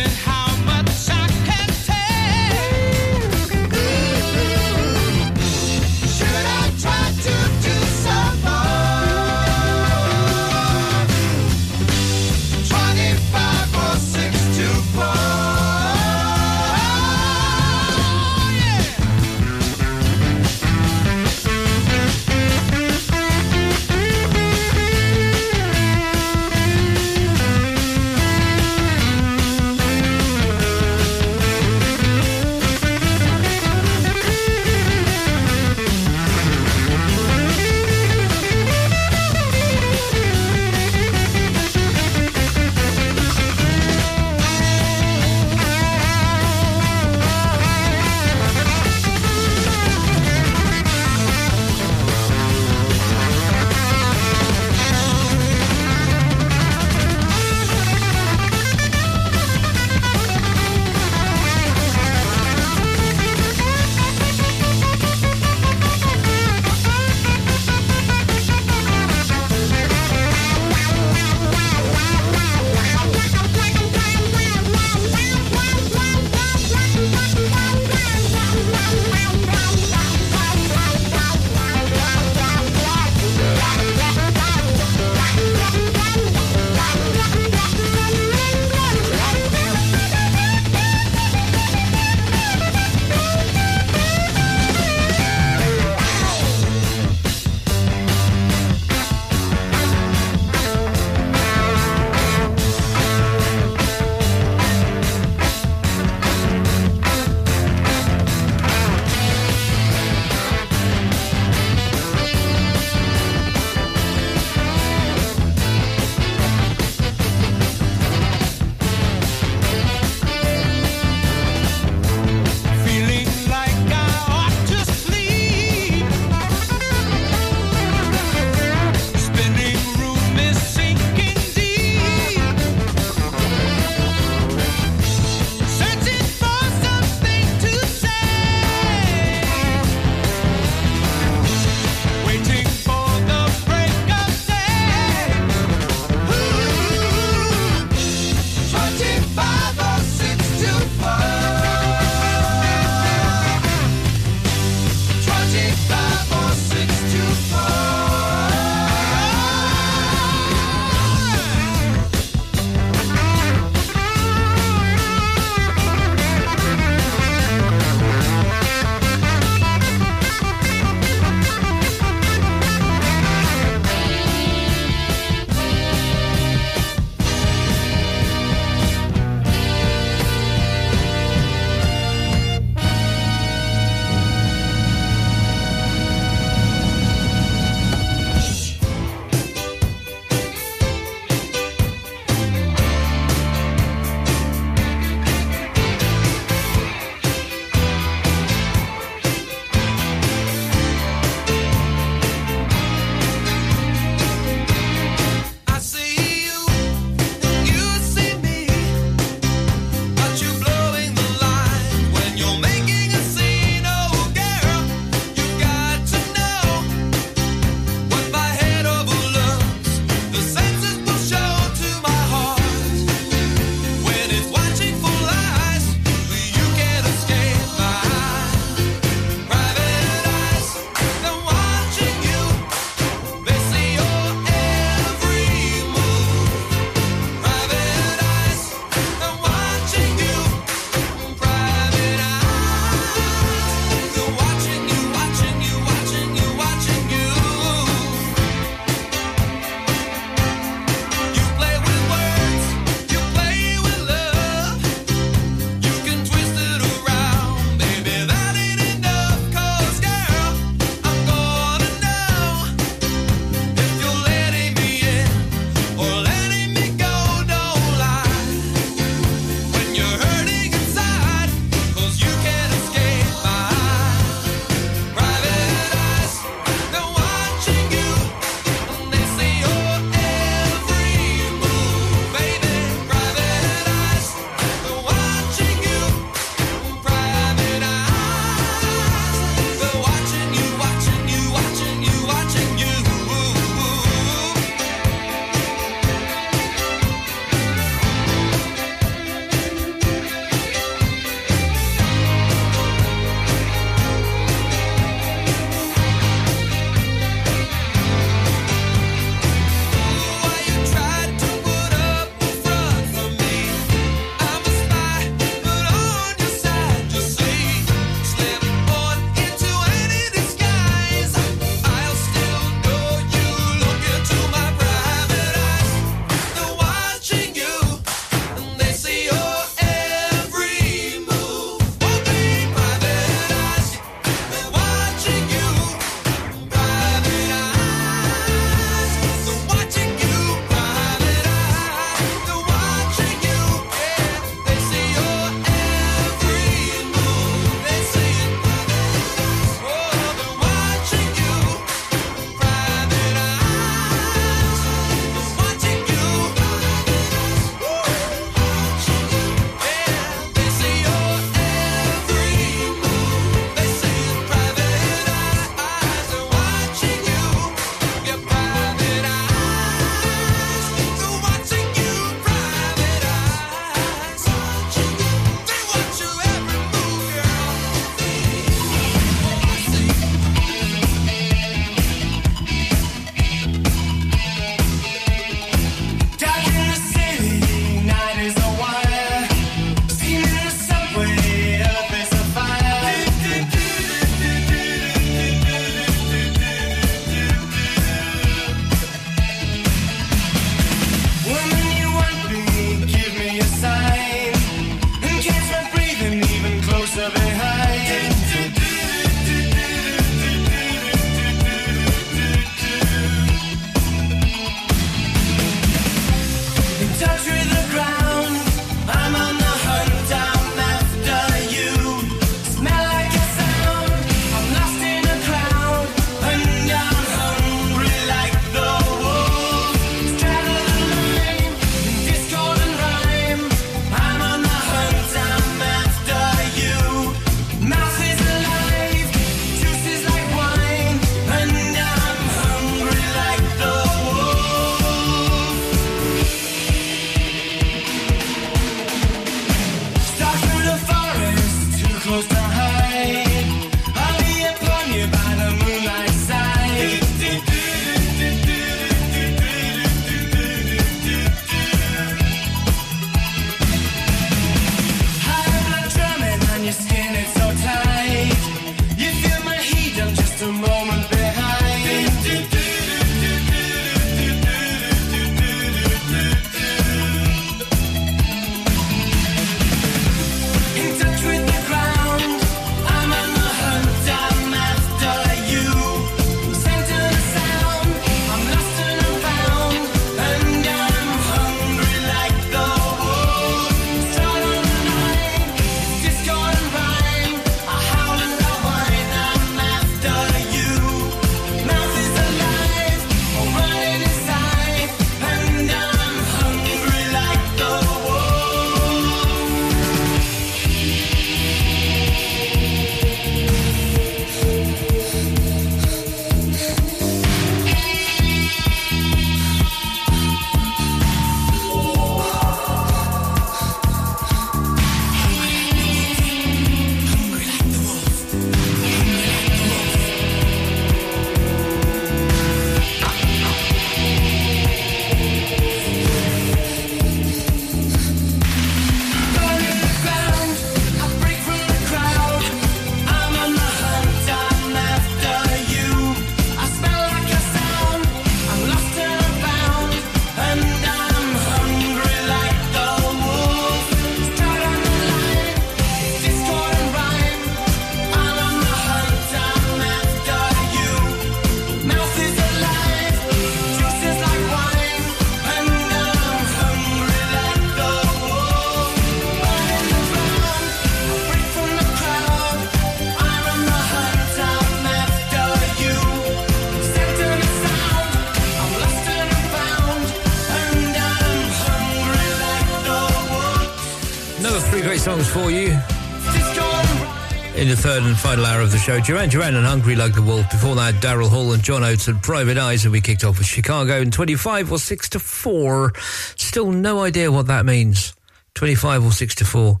Final hour of the show, Duran Duran and Hungry Like the Wolf. Before that, Daryl Hall and John Oates and Private Eyes, and we kicked off with Chicago in 25 or 6 to 4. Still no idea what that means. 25 or 6 to 4.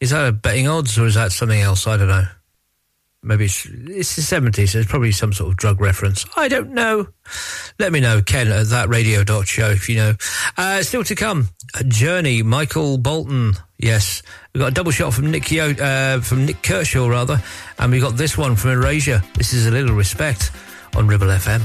Is that a betting odds or is that something else? I don't know. Maybe it's, it's the 70s, so it's probably some sort of drug reference. I don't know. Let me know, Ken at thatradio.show if you know. Uh, still to come, Journey, Michael Bolton. Yes, we got a double shot from Nick Yo- uh, from Nik Kershaw rather, and we got this one from Erasure. This is a little respect on Ribble FM.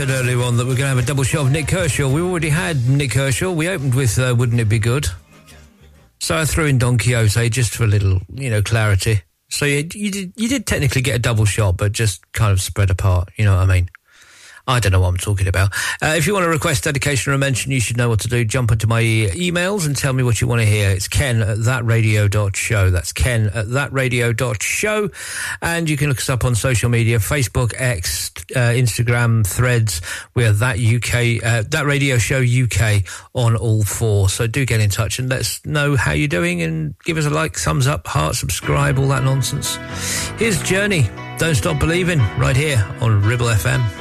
Said earlier on that we're going to have a double shot of Nik Kershaw. We already had Nik Kershaw. We opened with uh, Wouldn't It Be Good? So I threw in Don Quixote just for a little, you know, clarity. So you, you did you did technically get a double shot, but just kind of spread apart. You know what I mean? I don't know what I'm talking about. Uh, if you want to request dedication or mention, you should know what to do. Jump into my emails and tell me what you want to hear. It's ken at thatradio.show. That's ken at thatradio.show. And you can look us up on social media, Facebook, X, uh, Instagram, Threads. We are That UK, uh, That Radio Show UK on all four. So do get in touch and let us know how you're doing and give us a like, thumbs up, heart, subscribe, all that nonsense. Here's Journey. Don't Stop Believing right here on Ribble FM.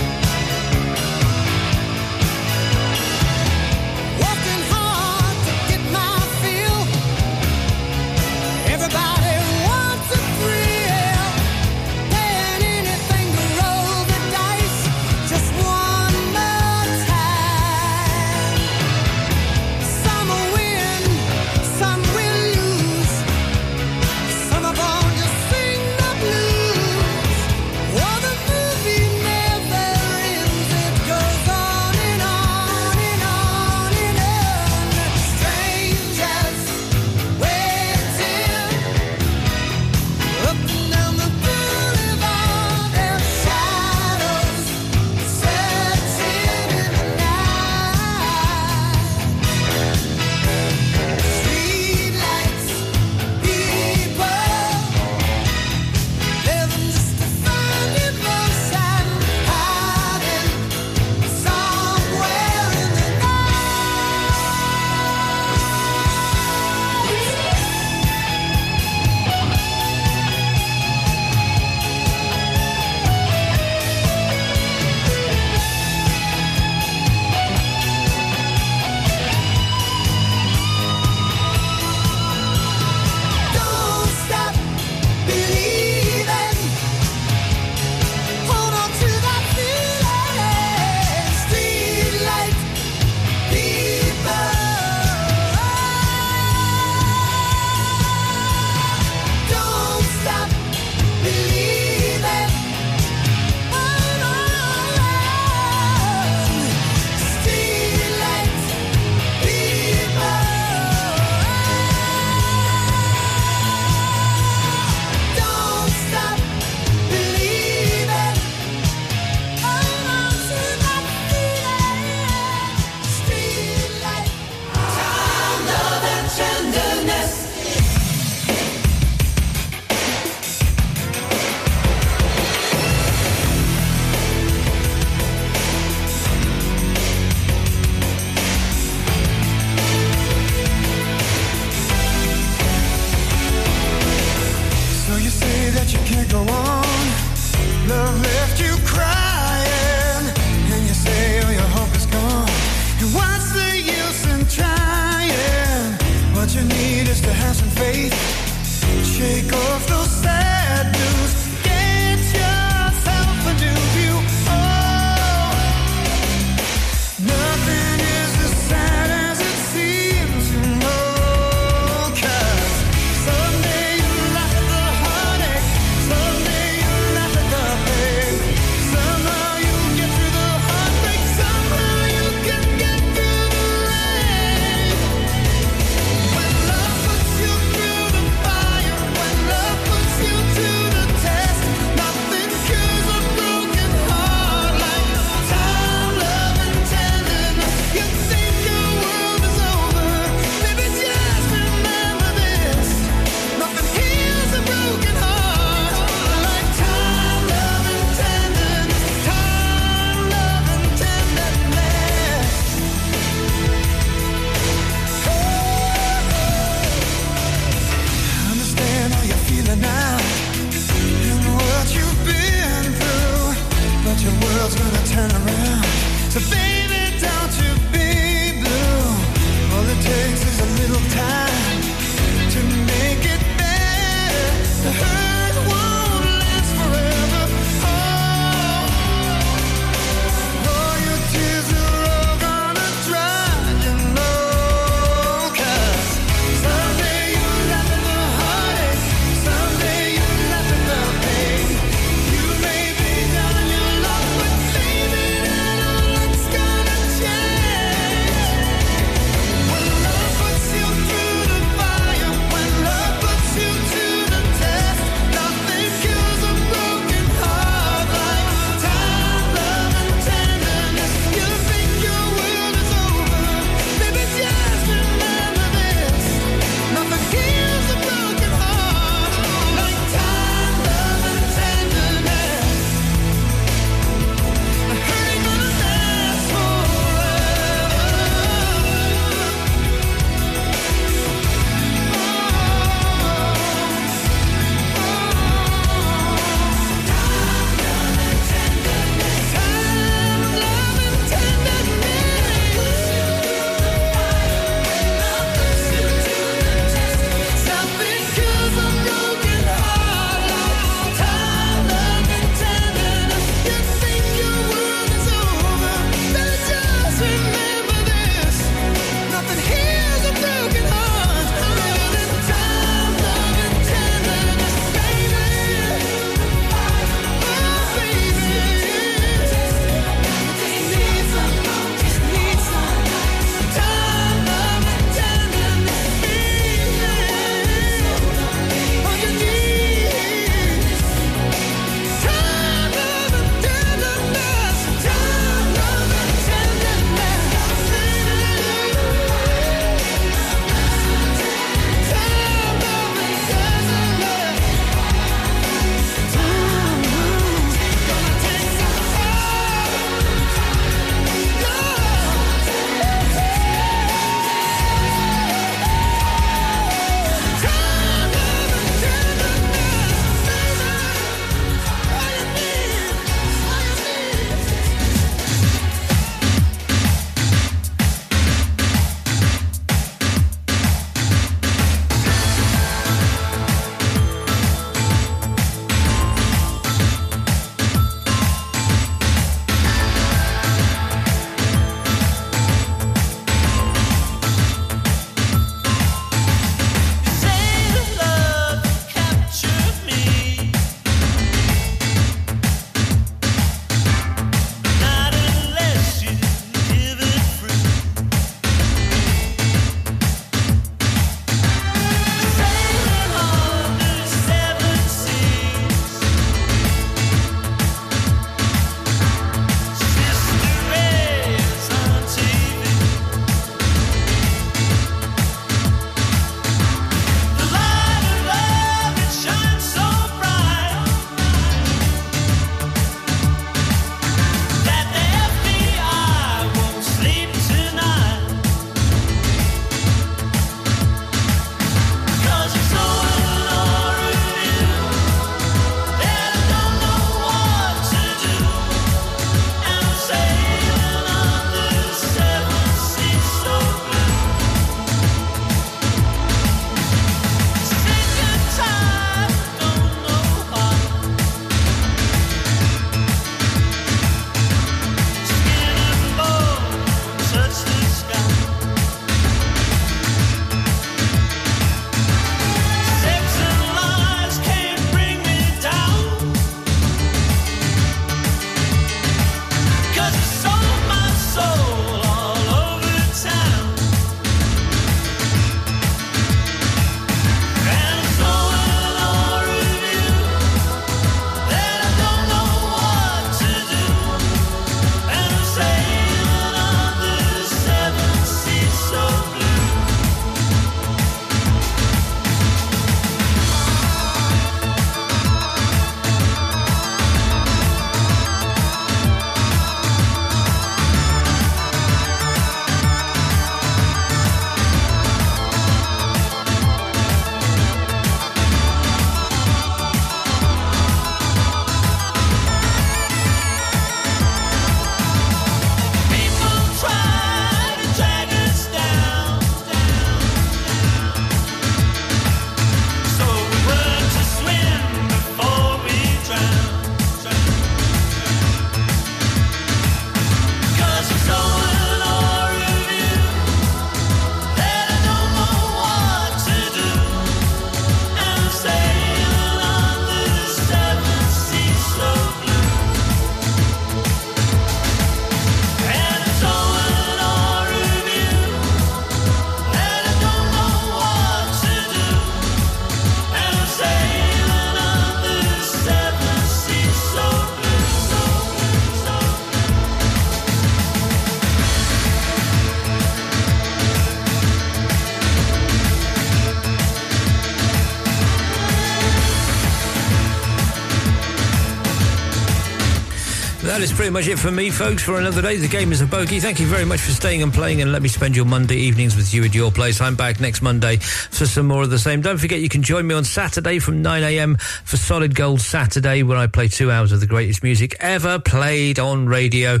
Pretty much it for me, folks, for another day. The game is a bogey. Thank you very much for staying and playing and let me spend your Monday evenings with you at your place. I'm back next Monday for some more of the same. Don't forget you can join me on Saturday from 9am for Solid Gold Saturday when I play two hours of the greatest music ever played on radio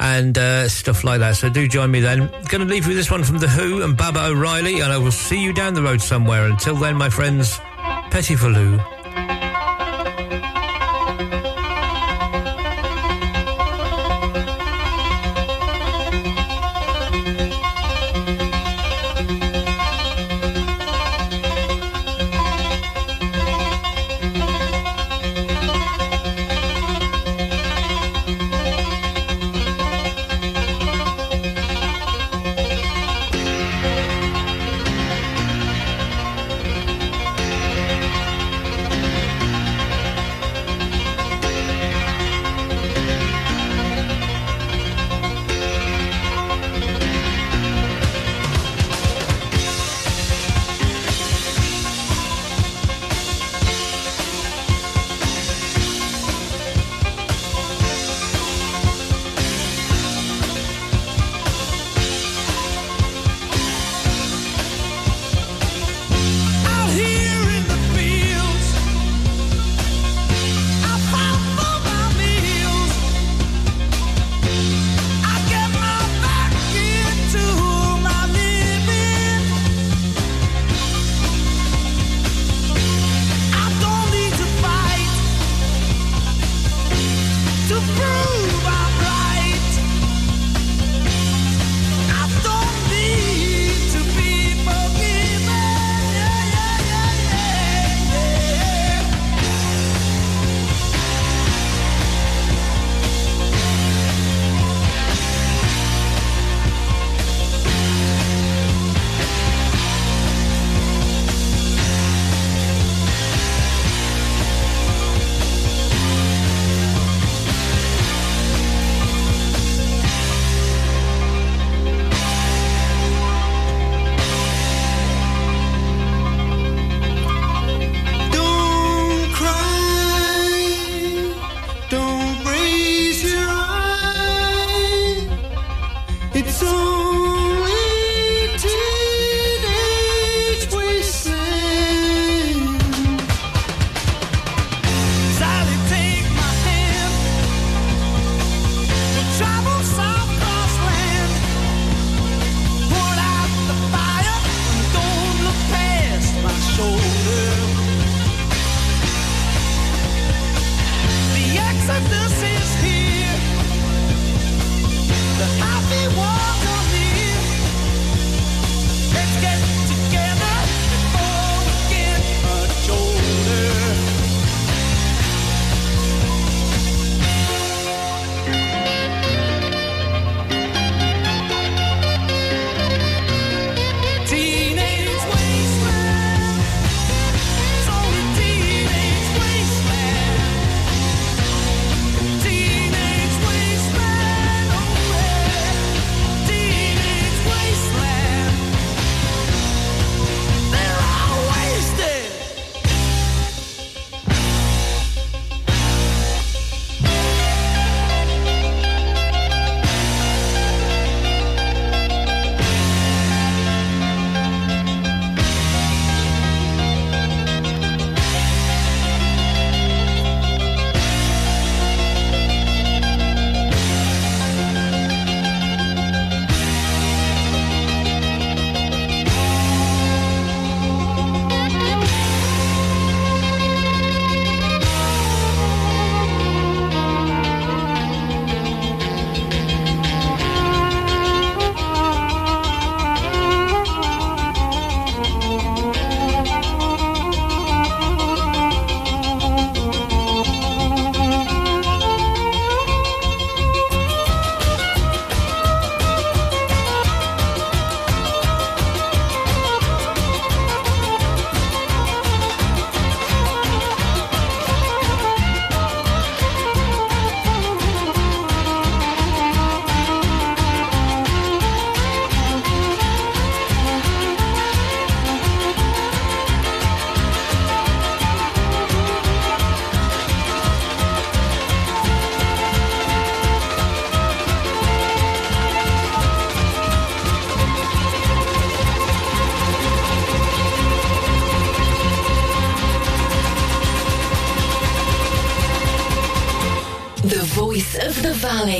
and uh, stuff like that. So do join me then. Going to leave you with this one from The Who and Baba O'Riley and I will see you down the road somewhere. Until then, my friends, for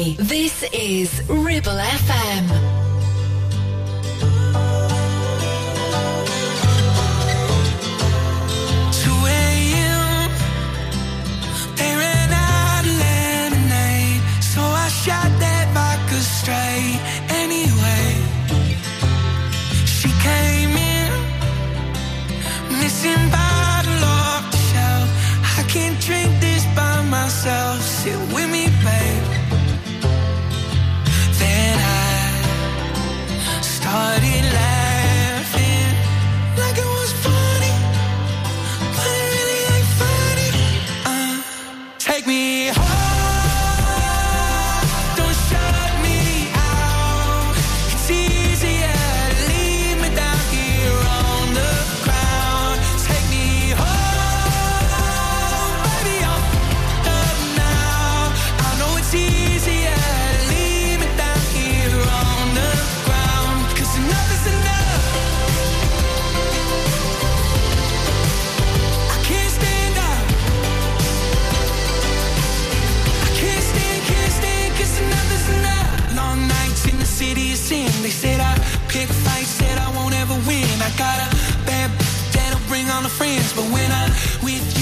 This